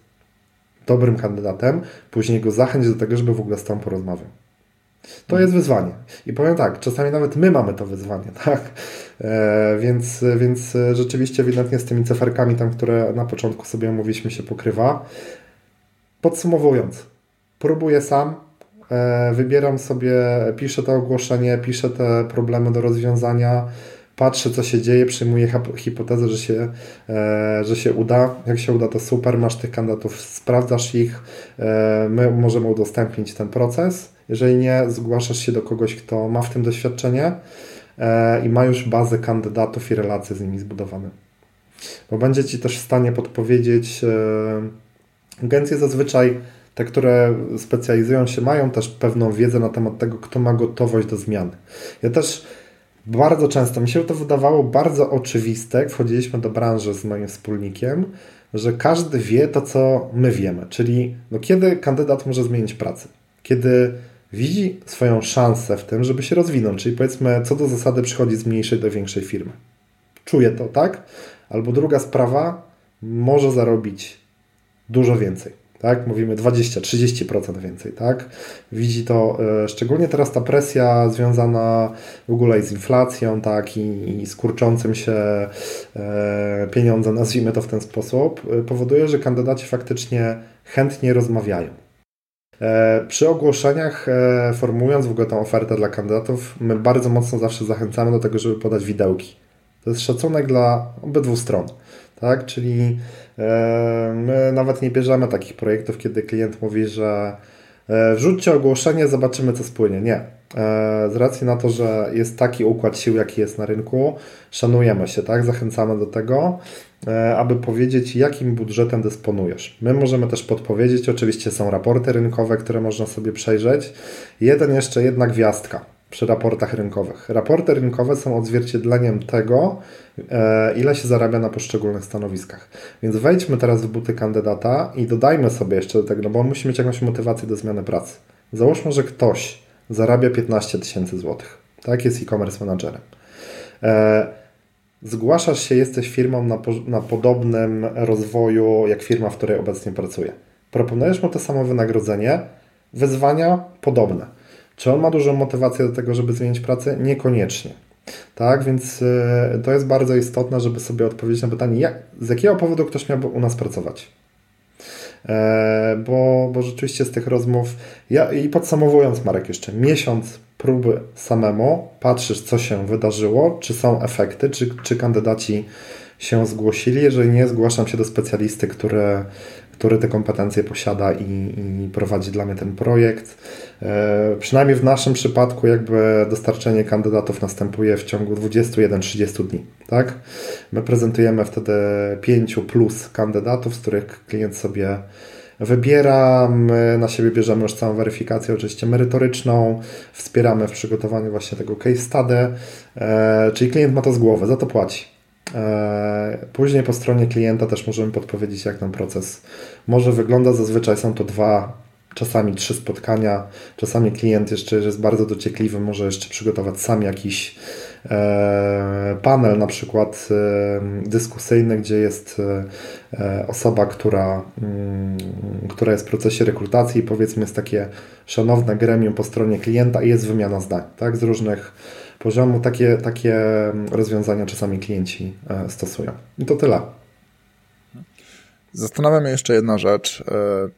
[SPEAKER 2] dobrym kandydatem, później go zachęć do tego, żeby w ogóle z tą porozmawiał. To jest wyzwanie. I powiem tak, czasami nawet my mamy to wyzwanie, tak? E, więc, więc rzeczywiście ewidentnie z tymi cyferkami tam, które na początku sobie omówiliśmy się pokrywa. Podsumowując, próbuję sam, e, wybieram sobie, piszę to ogłoszenie, piszę te problemy do rozwiązania, patrzę, co się dzieje, przyjmuję hipotezę, że się, e, że się uda. Jak się uda, to super, masz tych kandydatów, sprawdzasz ich, e, my możemy udostępnić ten proces. Jeżeli nie, zgłaszasz się do kogoś, kto ma w tym doświadczenie e, i ma już bazę kandydatów i relacje z nimi zbudowane. Bo będzie Ci też w stanie podpowiedzieć, e, agencje zazwyczaj te, które specjalizują się, mają też pewną wiedzę na temat tego, kto ma gotowość do zmiany. Ja też bardzo często, mi się to wydawało bardzo oczywiste, jak wchodziliśmy do branży z moim wspólnikiem, że każdy wie to, co my wiemy, czyli no, kiedy kandydat może zmienić pracę, kiedy widzi swoją szansę w tym, żeby się rozwinąć, czyli powiedzmy, co do zasady przychodzi z mniejszej do większej firmy. Czuje to, tak? Albo druga sprawa, może zarobić dużo więcej. tak? Mówimy 20-30% więcej, tak? Widzi to y, szczególnie teraz ta presja związana w ogóle z inflacją, tak? I, i z kurczącym się y, pieniądzem, nazwijmy to w ten sposób, y, powoduje, że kandydaci faktycznie chętnie rozmawiają. Przy ogłoszeniach, formułując w ogóle tę ofertę dla kandydatów, my bardzo mocno zawsze zachęcamy do tego, żeby podać widełki. To jest szacunek dla obydwu stron. Tak? Czyli e, my nawet nie bierzemy takich projektów, kiedy klient mówi, że e, wrzućcie ogłoszenie, zobaczymy co spłynie. Nie. E, z racji na to, że jest taki układ sił, jaki jest na rynku, szanujemy się, tak? Zachęcamy do tego, aby powiedzieć, jakim budżetem dysponujesz. My możemy też podpowiedzieć, oczywiście są raporty rynkowe, które można sobie przejrzeć. Jeden jeszcze, jedna gwiazdka przy raportach rynkowych. Raporty rynkowe są odzwierciedleniem tego, e, ile się zarabia na poszczególnych stanowiskach. Więc wejdźmy teraz w buty kandydata i dodajmy sobie jeszcze do tego, no bo on musi mieć jakąś motywację do zmiany pracy. Załóżmy, że ktoś zarabia 15 tysięcy złotych. Tak, jest e-commerce managerem. E, zgłaszasz się, jesteś firmą na, na podobnym rozwoju jak firma, w której obecnie pracuje. Proponujesz mu to samo wynagrodzenie, wyzwania podobne czy on ma dużą motywację do tego, żeby zmienić pracę? Niekoniecznie. Tak, więc y, to jest bardzo istotne, żeby sobie odpowiedzieć na pytanie, jak, z jakiego powodu ktoś miałby u nas pracować. E, bo, bo rzeczywiście z tych rozmów, ja, i podsumowując, Marek, jeszcze miesiąc próby samemu, patrzysz, co się wydarzyło, czy są efekty, czy, czy kandydaci się zgłosili. Jeżeli nie, zgłaszam się do specjalisty, który, który te kompetencje posiada i, i prowadzi dla mnie ten projekt. E, przynajmniej w naszym przypadku jakby dostarczenie kandydatów następuje w ciągu 21-30 dni. Tak? My prezentujemy wtedy 5 plus kandydatów, z których klient sobie wybiera. My na siebie bierzemy już całą weryfikację, oczywiście merytoryczną, wspieramy w przygotowaniu właśnie tego case study, e, czyli klient ma to z głowy, za to płaci. E, później po stronie klienta też możemy podpowiedzieć, jak ten proces może wygląda. Zazwyczaj są to dwa, czasami trzy spotkania. Czasami klient jeszcze jest bardzo dociekliwy, może jeszcze przygotować sam jakiś e, panel, na przykład e, dyskusyjny, gdzie jest osoba, która, mm, która jest w procesie rekrutacji, powiedzmy jest takie szanowne gremium po stronie klienta i jest wymiana zdań tak, z różnych poziomu takie, takie rozwiązania czasami klienci e, stosują. I to tyle.
[SPEAKER 1] Zastanawiam się jeszcze jedna rzecz. E,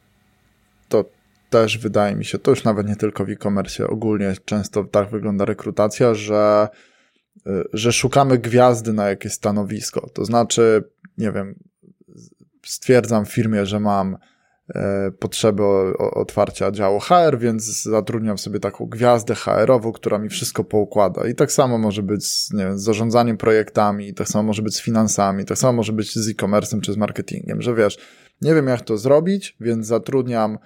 [SPEAKER 1] to też wydaje mi się, to już nawet nie tylko w e-commerce, ogólnie często tak wygląda rekrutacja, że, e, że szukamy gwiazdy na jakieś stanowisko. To znaczy, nie wiem, stwierdzam w firmie, że mam E, potrzeby otwarcia działu HR, więc zatrudniam sobie taką gwiazdę HR-ową, która mi wszystko poukłada. I tak samo może być z, nie wiem, z zarządzaniem projektami, tak samo może być z finansami, tak samo może być z e-commerce'em czy z marketingiem, że wiesz, nie wiem jak to zrobić, więc zatrudniam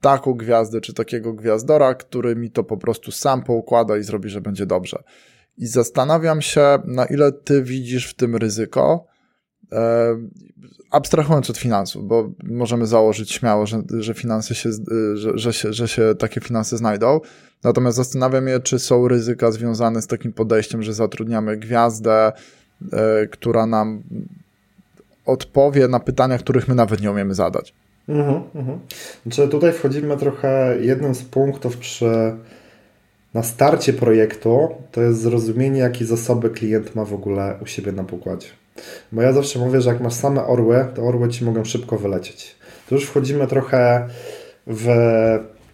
[SPEAKER 1] taką gwiazdę czy takiego gwiazdora, który mi to po prostu sam poukłada i zrobi, że będzie dobrze. I zastanawiam się, na ile ty widzisz w tym ryzyko, abstrahując od finansów, bo możemy założyć śmiało, że, że finanse się, że, że, się, że się takie finanse znajdą. Natomiast zastanawiam się, czy są ryzyka związane z takim podejściem, że zatrudniamy gwiazdę, e, która nam odpowie na pytania, których my nawet nie umiemy zadać. Mhm,
[SPEAKER 2] mhm. Znaczy tutaj wchodzimy trochę, jednym z punktów przy na starcie projektu to jest zrozumienie, jakie zasoby klient ma w ogóle u siebie na pokładzie. Bo ja zawsze mówię, że jak masz same orły, to orły ci mogą szybko wylecieć. Tu już wchodzimy trochę w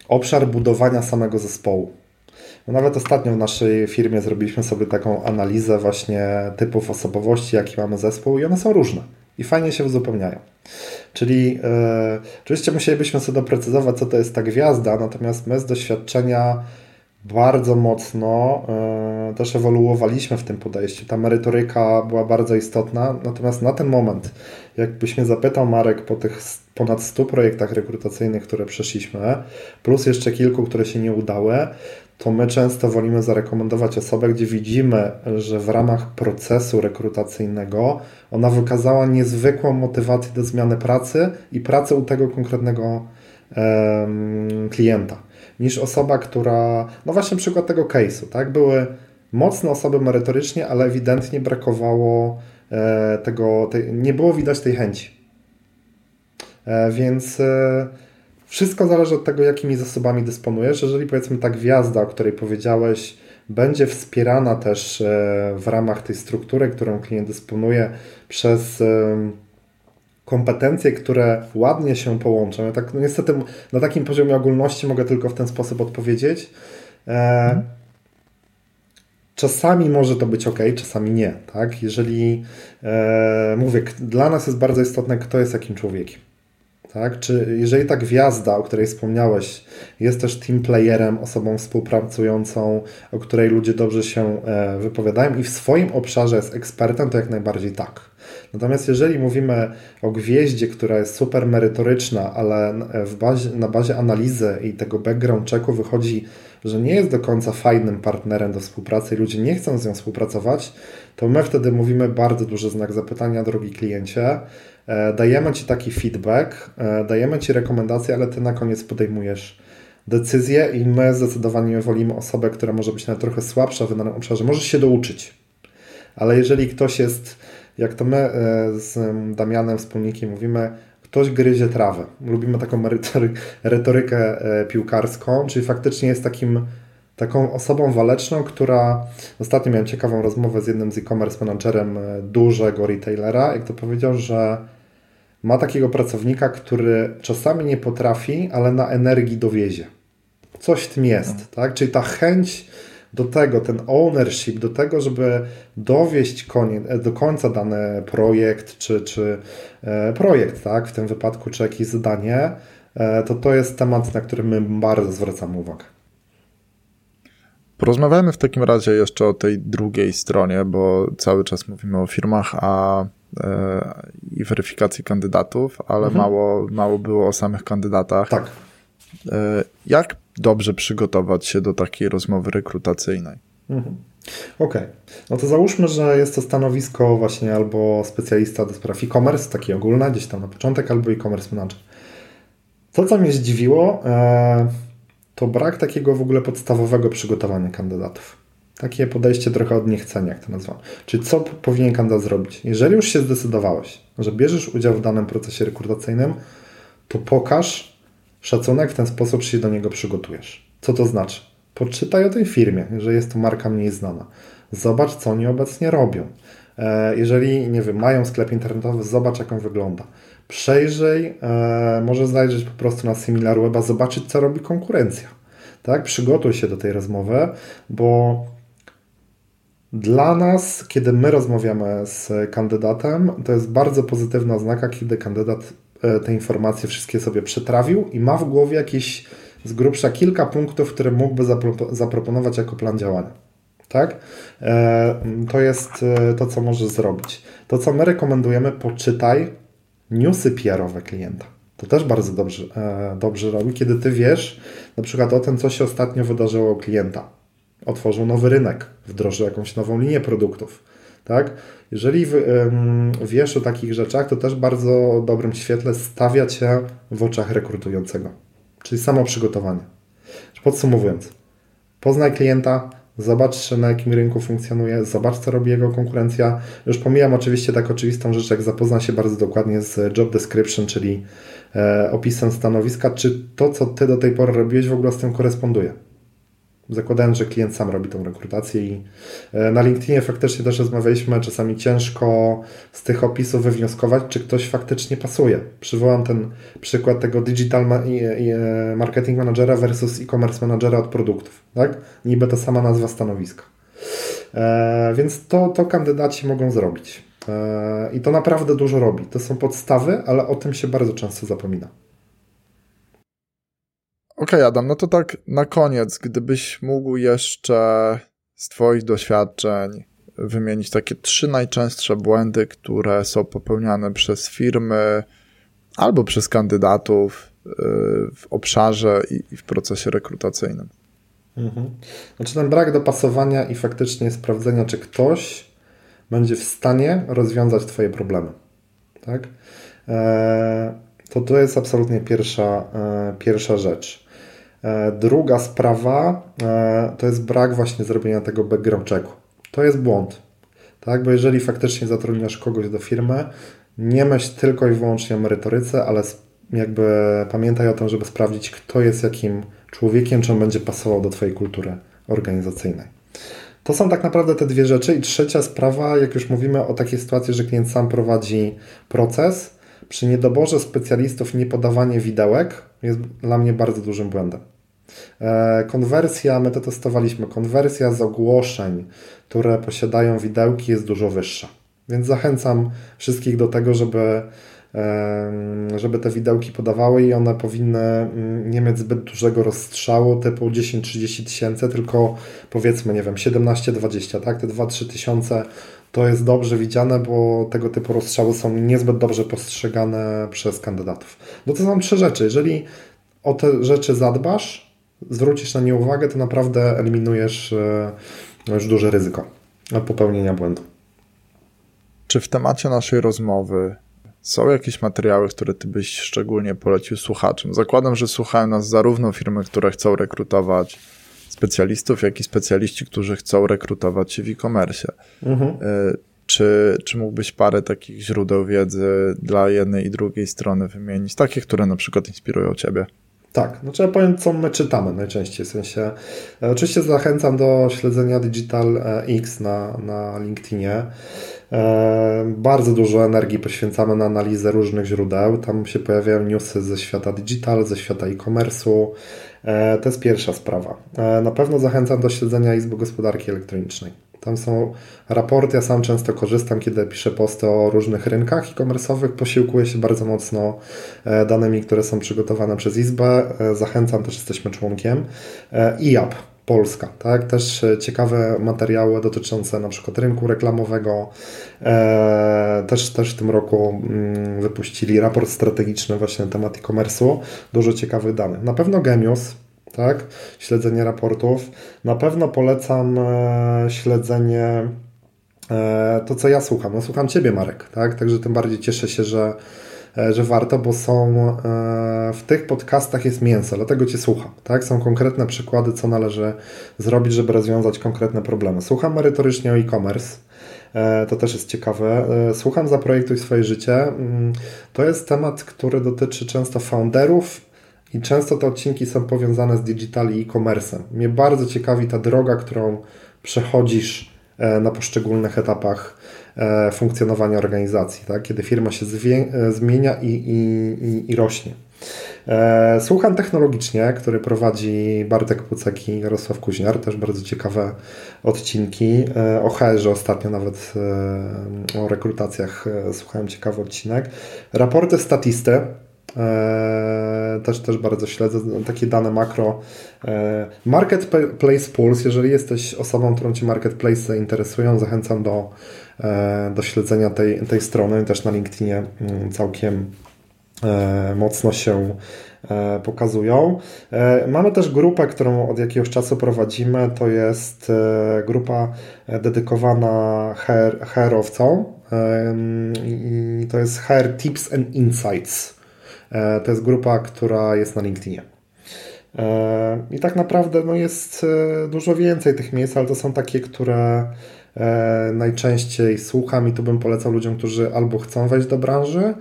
[SPEAKER 2] obszar budowania samego zespołu. No nawet ostatnio w naszej firmie zrobiliśmy sobie taką analizę właśnie typów osobowości, jaki mamy zespół i one są różne i fajnie się uzupełniają. Czyli yy, oczywiście musielibyśmy sobie doprecyzować, co to jest ta gwiazda, natomiast my z doświadczenia bardzo mocno e, też ewoluowaliśmy w tym podejściu. Ta merytoryka była bardzo istotna, natomiast na ten moment, jakbyś mnie zapytał Marek po tych ponad 100 projektach rekrutacyjnych, które przeszliśmy, plus jeszcze kilku, które się nie udały, to my często wolimy zarekomendować osobę, gdzie widzimy, że w ramach procesu rekrutacyjnego ona wykazała niezwykłą motywację do zmiany pracy i pracy u tego konkretnego klienta niż osoba, która, no właśnie przykład tego case'u, tak, były mocne osoby merytorycznie, ale ewidentnie brakowało e, tego, te, nie było widać tej chęci. E, więc e, wszystko zależy od tego, jakimi zasobami dysponujesz. Jeżeli powiedzmy ta gwiazda, o której powiedziałeś, będzie wspierana też w ramach tej struktury, którą klient dysponuje przez kompetencje, które ładnie się połączą. Ja tak, no niestety na takim poziomie ogólności mogę tylko w ten sposób odpowiedzieć. E, czasami może to być ok, czasami nie. Tak? Jeżeli e, mówię, dla nas jest bardzo istotne, kto jest jakim człowiekiem. Tak? Czy jeżeli ta gwiazda, o której wspomniałeś, jest też team playerem, osobą współpracującą, o której ludzie dobrze się e, wypowiadają i w swoim obszarze jest ekspertem, to jak najbardziej tak. Natomiast jeżeli mówimy o gwieździe, która jest super merytoryczna, ale w bazie, na bazie analizy i tego background checku wychodzi, że nie jest do końca fajnym partnerem do współpracy i ludzie nie chcą z nią współpracować, to my wtedy mówimy bardzo duży znak zapytania, drogi kliencie. E, dajemy Ci taki feedback, e, dajemy Ci rekomendacje, ale Ty na koniec podejmujesz decyzję i my zdecydowanie wolimy osobę, która może być nawet trochę słabsza w danym obszarze, może się douczyć. Ale jeżeli ktoś jest jak to my e, z Damianem, wspólnikiem, mówimy, ktoś gryzie trawę. Lubimy taką retorykę piłkarską, czyli faktycznie jest takim taką osobą waleczną, która ostatnio miałem ciekawą rozmowę z jednym z e-commerce managerem dużego retailera, jak to powiedział, że ma takiego pracownika, który czasami nie potrafi, ale na energii dowiezie. Coś w tym jest, no. tak? Czyli ta chęć do tego, ten ownership, do tego, żeby dowieść konie, do końca dany projekt, czy, czy e, projekt, tak, w tym wypadku, czy jakieś zadanie, e, to to jest temat, na który my bardzo zwracamy uwagę.
[SPEAKER 1] Porozmawiamy w takim razie jeszcze o tej drugiej stronie, bo cały czas mówimy o firmach a, e, i weryfikacji kandydatów, ale mhm. mało, mało było o samych kandydatach.
[SPEAKER 2] Tak.
[SPEAKER 1] E, jak dobrze przygotować się do takiej rozmowy rekrutacyjnej. Mhm.
[SPEAKER 2] Okej, okay. no to załóżmy, że jest to stanowisko właśnie albo specjalista do spraw e-commerce, taki ogólne, gdzieś tam na początek, albo e-commerce manager. To, co mnie zdziwiło, e, to brak takiego w ogóle podstawowego przygotowania kandydatów. Takie podejście trochę od niechcenia, jak to nazywam. Czyli co powinien kandydat zrobić? Jeżeli już się zdecydowałeś, że bierzesz udział w danym procesie rekrutacyjnym, to pokaż, Szacunek w ten sposób się do niego przygotujesz. Co to znaczy? Poczytaj o tej firmie, jeżeli jest to marka mniej znana. Zobacz, co oni obecnie robią. E, jeżeli, nie wiem, mają sklep internetowy, zobacz, jak on wygląda. Przejrzyj, e, może zajrzeć po prostu na SimilarWeba, zobaczyć, co robi konkurencja. Tak? Przygotuj się do tej rozmowy, bo dla nas, kiedy my rozmawiamy z kandydatem, to jest bardzo pozytywna oznaka, kiedy kandydat E, te informacje wszystkie sobie przetrawił i ma w głowie jakieś z grubsza kilka punktów, które mógłby zaproponować jako plan działania. Tak? E, to jest e, to, co możesz zrobić. To, co my rekomendujemy, poczytaj newsy PR-owe klienta. To też bardzo dobrze, dobrze robi, kiedy ty wiesz na przykład o tym, co się ostatnio wydarzyło u klienta. Otworzył nowy rynek, wdrożył jakąś nową linię produktów. Tak? Jeżeli wiesz o takich rzeczach, to też bardzo dobrym świetle stawia Cię w oczach rekrutującego. Czyli samo przygotowanie. Podsumowując, poznaj klienta, zobacz na jakim rynku funkcjonuje, zobacz co robi jego konkurencja. Już pomijam oczywiście tak oczywistą rzecz, jak zapozna się bardzo dokładnie z job description, czyli e, opisem stanowiska, czy to, co Ty do tej pory robiłeś, w ogóle z tym koresponduje. Zakładając, że klient sam robi tą rekrutację i e, na LinkedInie faktycznie też rozmawialiśmy, czasami ciężko z tych opisów wywnioskować, czy ktoś faktycznie pasuje. Przywołam ten przykład tego digital e, marketing managera versus e-commerce managera od produktów. Tak? Niby ta sama nazwa stanowiska. E, więc to, to kandydaci mogą zrobić. E, I to naprawdę dużo robi. To są podstawy, ale o tym się bardzo często zapomina.
[SPEAKER 1] Okej, okay, Adam, no to tak na koniec, gdybyś mógł jeszcze z Twoich doświadczeń wymienić takie trzy najczęstsze błędy, które są popełniane przez firmy albo przez kandydatów y, w obszarze i w procesie rekrutacyjnym.
[SPEAKER 2] Mhm. Znaczy ten brak dopasowania i faktycznie sprawdzenia, czy ktoś będzie w stanie rozwiązać Twoje problemy. Tak? Eee, to to jest absolutnie pierwsza, e, pierwsza rzecz. E, druga sprawa e, to jest brak właśnie zrobienia tego background checku. To jest błąd, tak? Bo jeżeli faktycznie zatrudniasz kogoś do firmy, nie myśl tylko i wyłącznie o merytoryce, ale jakby pamiętaj o tym, żeby sprawdzić, kto jest jakim człowiekiem, czy on będzie pasował do Twojej kultury organizacyjnej. To są tak naprawdę te dwie rzeczy. I trzecia sprawa, jak już mówimy o takiej sytuacji, że klient sam prowadzi proces, przy niedoborze specjalistów nie podawanie widełek jest dla mnie bardzo dużym błędem. E, konwersja, my to testowaliśmy, konwersja z ogłoszeń, które posiadają widełki jest dużo wyższa. Więc zachęcam wszystkich do tego, żeby żeby te widełki podawały i one powinny mm, nie mieć zbyt dużego rozstrzału typu 10-30 tysięcy, tylko powiedzmy, nie wiem, 17-20, tak? Te 2-3 tysiące to jest dobrze widziane, bo tego typu rozstrzały są niezbyt dobrze postrzegane przez kandydatów. No to są trzy rzeczy. Jeżeli o te rzeczy zadbasz, zwrócisz na nie uwagę, to naprawdę eliminujesz e, już duże ryzyko popełnienia błędu.
[SPEAKER 1] Czy w temacie naszej rozmowy są jakieś materiały, które ty byś szczególnie polecił słuchaczom? Zakładam, że słuchają nas zarówno firmy, które chcą rekrutować specjalistów, jak i specjaliści, którzy chcą rekrutować się w e-commerce. Mhm. E, czy, czy mógłbyś parę takich źródeł wiedzy dla jednej i drugiej strony wymienić? Takie, które na przykład inspirują ciebie?
[SPEAKER 2] Tak, no trzeba powiedzieć, co my czytamy najczęściej. W sensie, e, oczywiście zachęcam do śledzenia Digital e, X na, na LinkedInie. E, bardzo dużo energii poświęcamy na analizę różnych źródeł. Tam się pojawiają newsy ze świata digital, ze świata e-commerce'u. E, to jest pierwsza sprawa. E, na pewno zachęcam do śledzenia Izby Gospodarki Elektronicznej. Tam są raporty, ja sam często korzystam, kiedy piszę posty o różnych rynkach e-commerce'owych. Posiłkuję się bardzo mocno danymi, które są przygotowane przez Izbę. Zachęcam, też jesteśmy członkiem. IAP, Polska. Tak? Też e, ciekawe materiały dotyczące na przykład rynku reklamowego. E, też, też w tym roku mm, wypuścili raport strategiczny właśnie na temat e-commerce'u. Dużo ciekawych danych. Na pewno Genius, tak? śledzenie raportów. Na pewno polecam e, śledzenie to, co ja słucham. No, słucham Ciebie, Marek, tak? Także tym bardziej cieszę się, że że warto, bo są e, w tych podcastach jest mięso, dlatego Cię słucham. Tak? Są konkretne przykłady, co należy zrobić, żeby rozwiązać konkretne problemy. Słucham merytorycznie o e-commerce. E, to też jest ciekawe. Słucham Zaprojektuj swoje życie. Mm, to jest temat, który dotyczy często founderów i często te odcinki są powiązane z digital i e-commerce'em. Mnie bardzo ciekawi ta droga, którą przechodzisz na poszczególnych etapach E, funkcjonowania organizacji, tak? kiedy firma się e, zmienia i, i, i rośnie. E, słucham technologicznie, który prowadzi Bartek Pucek i Jarosław Kuźniar, też bardzo ciekawe odcinki. O HR ostatnio nawet o rekrutacjach słuchałem ciekawy odcinek. Raporty statysty, też, też bardzo śledzę takie dane makro. Marketplace Pulse, jeżeli jesteś osobą, którą Ci marketplace interesują, zachęcam do E, do śledzenia tej, tej strony. Też na LinkedInie mm, całkiem e, mocno się e, pokazują. Mamy też grupę, którą od jakiegoś czasu prowadzimy. To jest grupa dedykowana HR-owcom i to jest HR Tips and Insights. To jest grupa, która jest na LinkedInie. I tak naprawdę no, jest dużo więcej tych miejsc, ale to są takie, które e, najczęściej słucham i tu bym polecał ludziom, którzy albo chcą wejść do branży,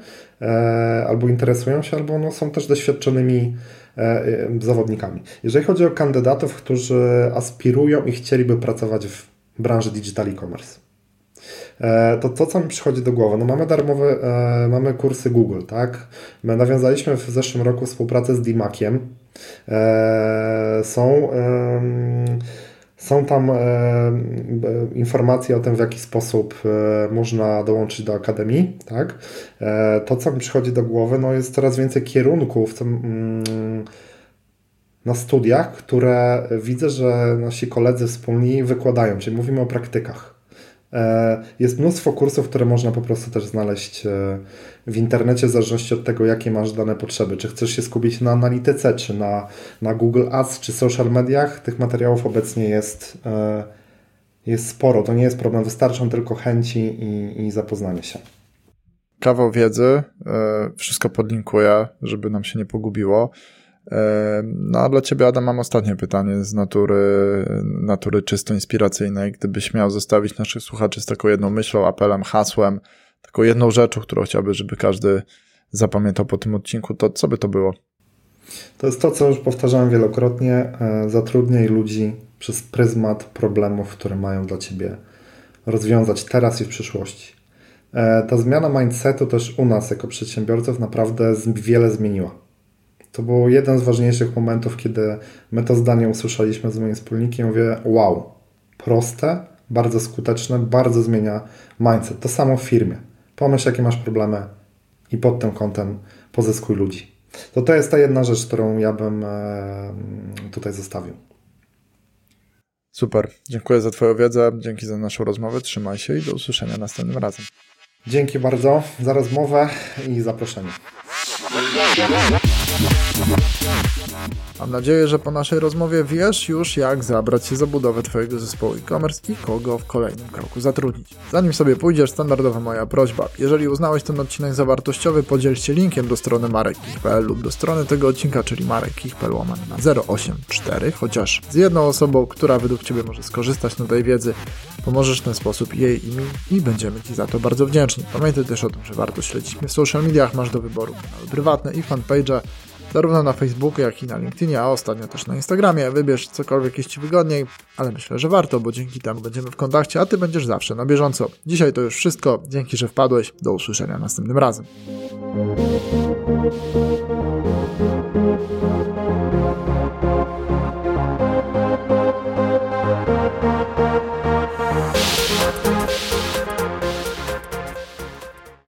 [SPEAKER 2] e, albo interesują się, albo no, są też doświadczonymi e, zawodnikami. Jeżeli chodzi o kandydatów, którzy aspirują i chcieliby pracować w branży digital e-commerce, e, to to, co mi przychodzi do głowy, no mamy darmowe, e, mamy kursy Google, tak? My nawiązaliśmy w zeszłym roku współpracę z DMAC-iem. E, są są tam e, e, informacje o tym, w jaki sposób e, można dołączyć do akademii. Tak? E, to, co mi przychodzi do głowy, no jest coraz więcej kierunków co, mm, na studiach, które widzę, że nasi koledzy wspólni wykładają, czyli mówimy o praktykach. E, jest mnóstwo kursów, które można po prostu też znaleźć e, w internecie, w zależności od tego, jakie masz dane potrzeby. Czy chcesz się skupić na analityce, czy na, na Google Ads, czy social mediach. Tych materiałów obecnie jest, e, jest sporo. To nie jest problem, wystarczą tylko chęci i, i zapoznanie się.
[SPEAKER 1] Kawał wiedzy, wszystko podlinkuję, żeby nam się nie pogubiło. No a dla Ciebie, Adam, mam ostatnie pytanie z natury, natury czysto inspiracyjnej. Gdybyś miał zostawić naszych słuchaczy z taką jedną myślą, apelem, hasłem, taką jedną rzeczą, którą chciałby, żeby każdy zapamiętał po tym odcinku, to co by to było?
[SPEAKER 2] To jest to, co już powtarzałem wielokrotnie. E, zatrudniaj ludzi przez pryzmat problemów, które mają dla ciebie rozwiązać teraz i w przyszłości. E, ta zmiana mindsetu też u nas jako przedsiębiorców naprawdę wiele zmieniła. To był jeden z ważniejszych momentów, kiedy my to zdanie usłyszeliśmy z moim wspólnikiem. Mówię, wow, proste, bardzo skuteczne, bardzo zmienia mindset. To samo w firmie. Pomyśl, jakie masz problemy i pod tym kątem pozyskuj ludzi. To to jest ta jedna rzecz, którą ja bym e, tutaj zostawił.
[SPEAKER 1] Super. Dziękuję za Twoją wiedzę, dzięki za naszą rozmowę. Trzymaj się i do usłyszenia następnym razem.
[SPEAKER 2] Dzięki bardzo za rozmowę i zaproszenie.
[SPEAKER 1] Mam nadzieję, że po naszej rozmowie wiesz już, jak zabrać się za budowę Twojego zespołu e-commerce i kogo w kolejnym kroku zatrudnić. Zanim sobie pójdziesz, standardowa moja prośba. Jeżeli uznałeś ten odcinek za wartościowy, podziel się linkiem do strony marekkich.pl lub do strony tego odcinka, czyli marekkich.pl na 084, chociaż z jedną osobą, która według Ciebie może skorzystać na tej wiedzy, pomożesz w ten sposób jej i mi i będziemy Ci za to bardzo wdzięczni. Pamiętaj też o tym, że warto śledzić mnie w social mediach, masz do wyboru kanały prywatne i fanpage'a, zarówno na Facebooku, jak i na LinkedInie, a ostatnio też na Instagramie. Wybierz cokolwiek jest Ci wygodniej, ale myślę, że warto, bo dzięki temu będziemy w kontakcie, a Ty będziesz zawsze na bieżąco. Dzisiaj to już wszystko. Dzięki, że wpadłeś. Do usłyszenia następnym razem.